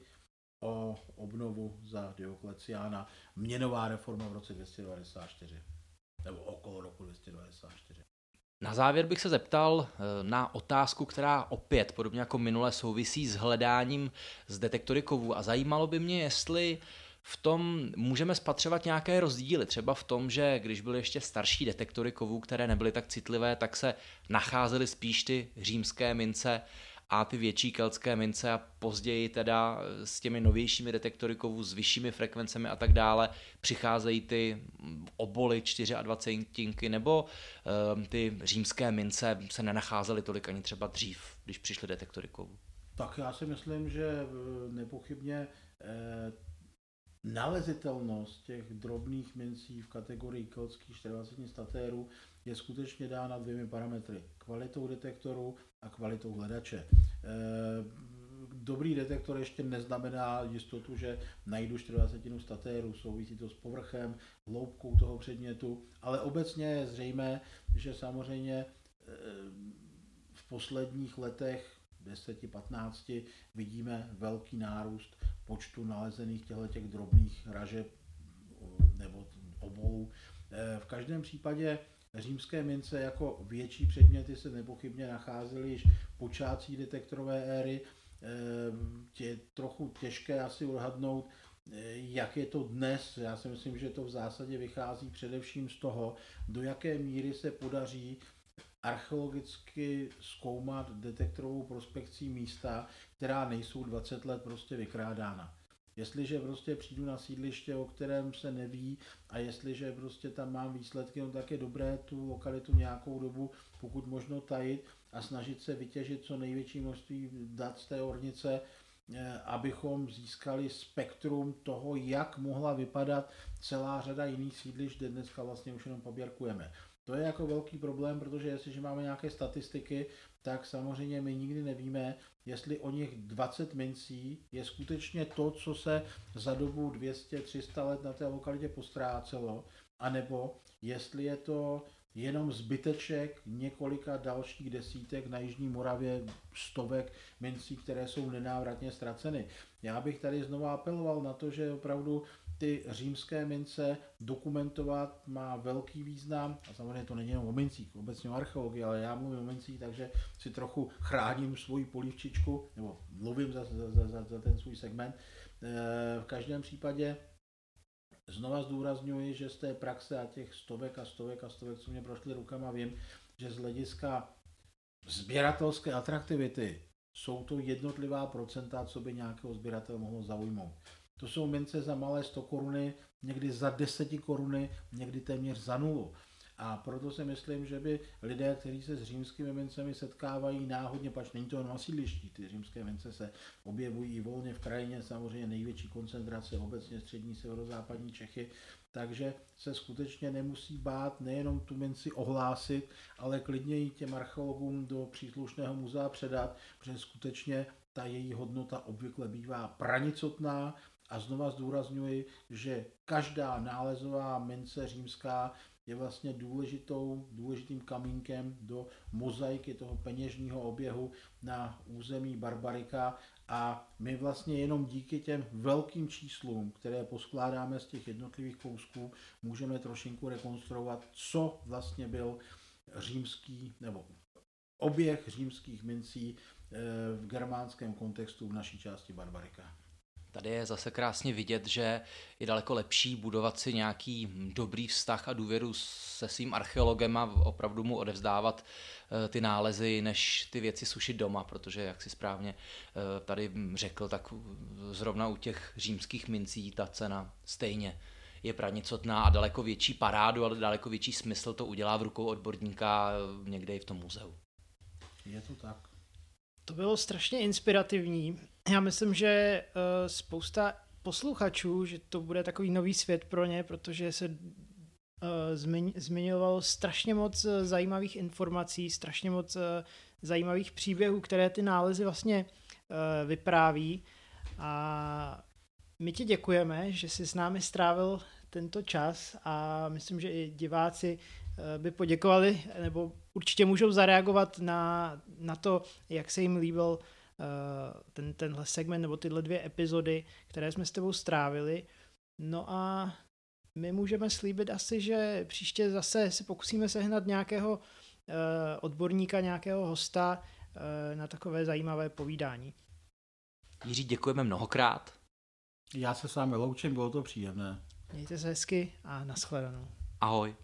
S2: o obnovu za Diokleciána, měnová reforma v roce 294, nebo okolo roku 294.
S3: Na závěr bych se zeptal eh, na otázku, která opět, podobně jako minule, souvisí s hledáním z detektory kovů a zajímalo by mě, jestli v tom můžeme spatřovat nějaké rozdíly. Třeba v tom, že když byly ještě starší detektory kovů, které nebyly tak citlivé, tak se nacházely spíš ty římské mince a ty větší keltské mince a později teda s těmi novějšími detektory kovů s vyššími frekvencemi a tak dále přicházejí ty oboly 24 nebo um, ty římské mince se nenacházely tolik ani třeba dřív, když přišly detektory kovů.
S2: Tak já si myslím, že eh, nepochybně eh, nalezitelnost těch drobných mincí v kategorii keltských 24 statérů je skutečně dána dvěmi parametry. Kvalitou detektoru a kvalitou hledače. Eh, dobrý detektor ještě neznamená jistotu, že najdu 24 statérů, souvisí to s povrchem, hloubkou toho předmětu, ale obecně je zřejmé, že samozřejmě eh, v posledních letech 10-15 vidíme velký nárůst počtu nalezených těchto těch drobných ražeb nebo obolů. Eh, v každém případě římské mince jako větší předměty se nepochybně nacházely již v počátcích detektorové éry. Je ehm, trochu těžké asi odhadnout, eh, jak je to dnes. Já si myslím, že to v zásadě vychází především z toho, do jaké míry se podaří archeologicky zkoumat detektorovou prospekcí místa, která nejsou 20 let prostě vykrádána. Jestliže prostě přijdu na sídliště, o kterém se neví a jestliže prostě tam mám výsledky, no tak je dobré tu lokalitu nějakou dobu pokud možno tajit a snažit se vytěžit co největší množství dat z té ornice, eh, abychom získali spektrum toho, jak mohla vypadat celá řada jiných sídlišť, kde dneska vlastně už jenom poběrkujeme. To je jako velký problém, protože jestliže máme nějaké statistiky, tak samozřejmě my nikdy nevíme, jestli o nich 20 mincí je skutečně to, co se za dobu 200-300 let na té lokalitě postrácelo, anebo jestli je to jenom zbyteček několika dalších desítek na Jižní Moravě, stovek mincí, které jsou nenávratně ztraceny. Já bych tady znovu apeloval na to, že opravdu ty římské mince dokumentovat má velký význam. A samozřejmě to není jenom o mincích, obecně o archeologii, ale já mluvím o mincích, takže si trochu chráním svoji polivčičku, nebo mluvím za, za, za, za ten svůj segment. Eh, v každém případě znova zdůrazňuji, že z té praxe a těch stovek a stovek a stovek, co mě prošly rukama, vím, že z hlediska sběratelské atraktivity jsou to jednotlivá procenta, co by nějakého sběratele mohlo zaujmout. To jsou mince za malé 100 koruny, někdy za 10 koruny, někdy téměř za nulu. A proto si myslím, že by lidé, kteří se s římskými mincemi setkávají náhodně, pač není to na sídlišti, ty římské mince se objevují volně v krajině, samozřejmě největší koncentrace obecně střední severozápadní Čechy, takže se skutečně nemusí bát nejenom tu minci ohlásit, ale klidně ji těm archeologům do příslušného muzea předat, protože skutečně ta její hodnota obvykle bývá pranicotná, a znova zdůrazňuji, že každá nálezová mince římská je vlastně důležitou, důležitým kamínkem do mozaiky toho peněžního oběhu na území Barbarika a my vlastně jenom díky těm velkým číslům, které poskládáme z těch jednotlivých kousků, můžeme trošinku rekonstruovat, co vlastně byl římský nebo oběh římských mincí eh, v germánském kontextu v naší části Barbarika.
S3: Tady je zase krásně vidět, že je daleko lepší budovat si nějaký dobrý vztah a důvěru se svým archeologem a opravdu mu odevzdávat eh, ty nálezy, než ty věci sušit doma, protože, jak si správně eh, tady řekl, tak zrovna u těch římských mincí ta cena stejně je pranicotná a daleko větší parádu, ale daleko větší smysl to udělá v rukou odborníka eh, někde i v tom muzeu.
S2: Je to tak.
S1: To bylo strašně inspirativní. Já myslím, že uh, spousta posluchačů, že to bude takový nový svět pro ně, protože se zmiň, zmiňovalo strašně moc uh, zajímavých informací, strašně moc zajímavých příběhů, které ty nálezy vlastně vypráví. A my ti děkujeme, že jsi s námi strávil tento čas a myslím, že i diváci by poděkovali, nebo určitě můžou zareagovat na, na to, jak se jim líbil Eh, ten, tenhle segment nebo tyhle dvě epizody, které jsme s tebou strávili. No a my můžeme slíbit asi, že příště zase se pokusíme sehnat nějakého eh, odborníka, nějakého hosta eh, na takové zajímavé povídání.
S3: Jiří, děkujeme mnohokrát.
S2: Já se s vámi loučím, bylo to příjemné.
S1: Mějte se hezky a nashledanou.
S3: Ahoj.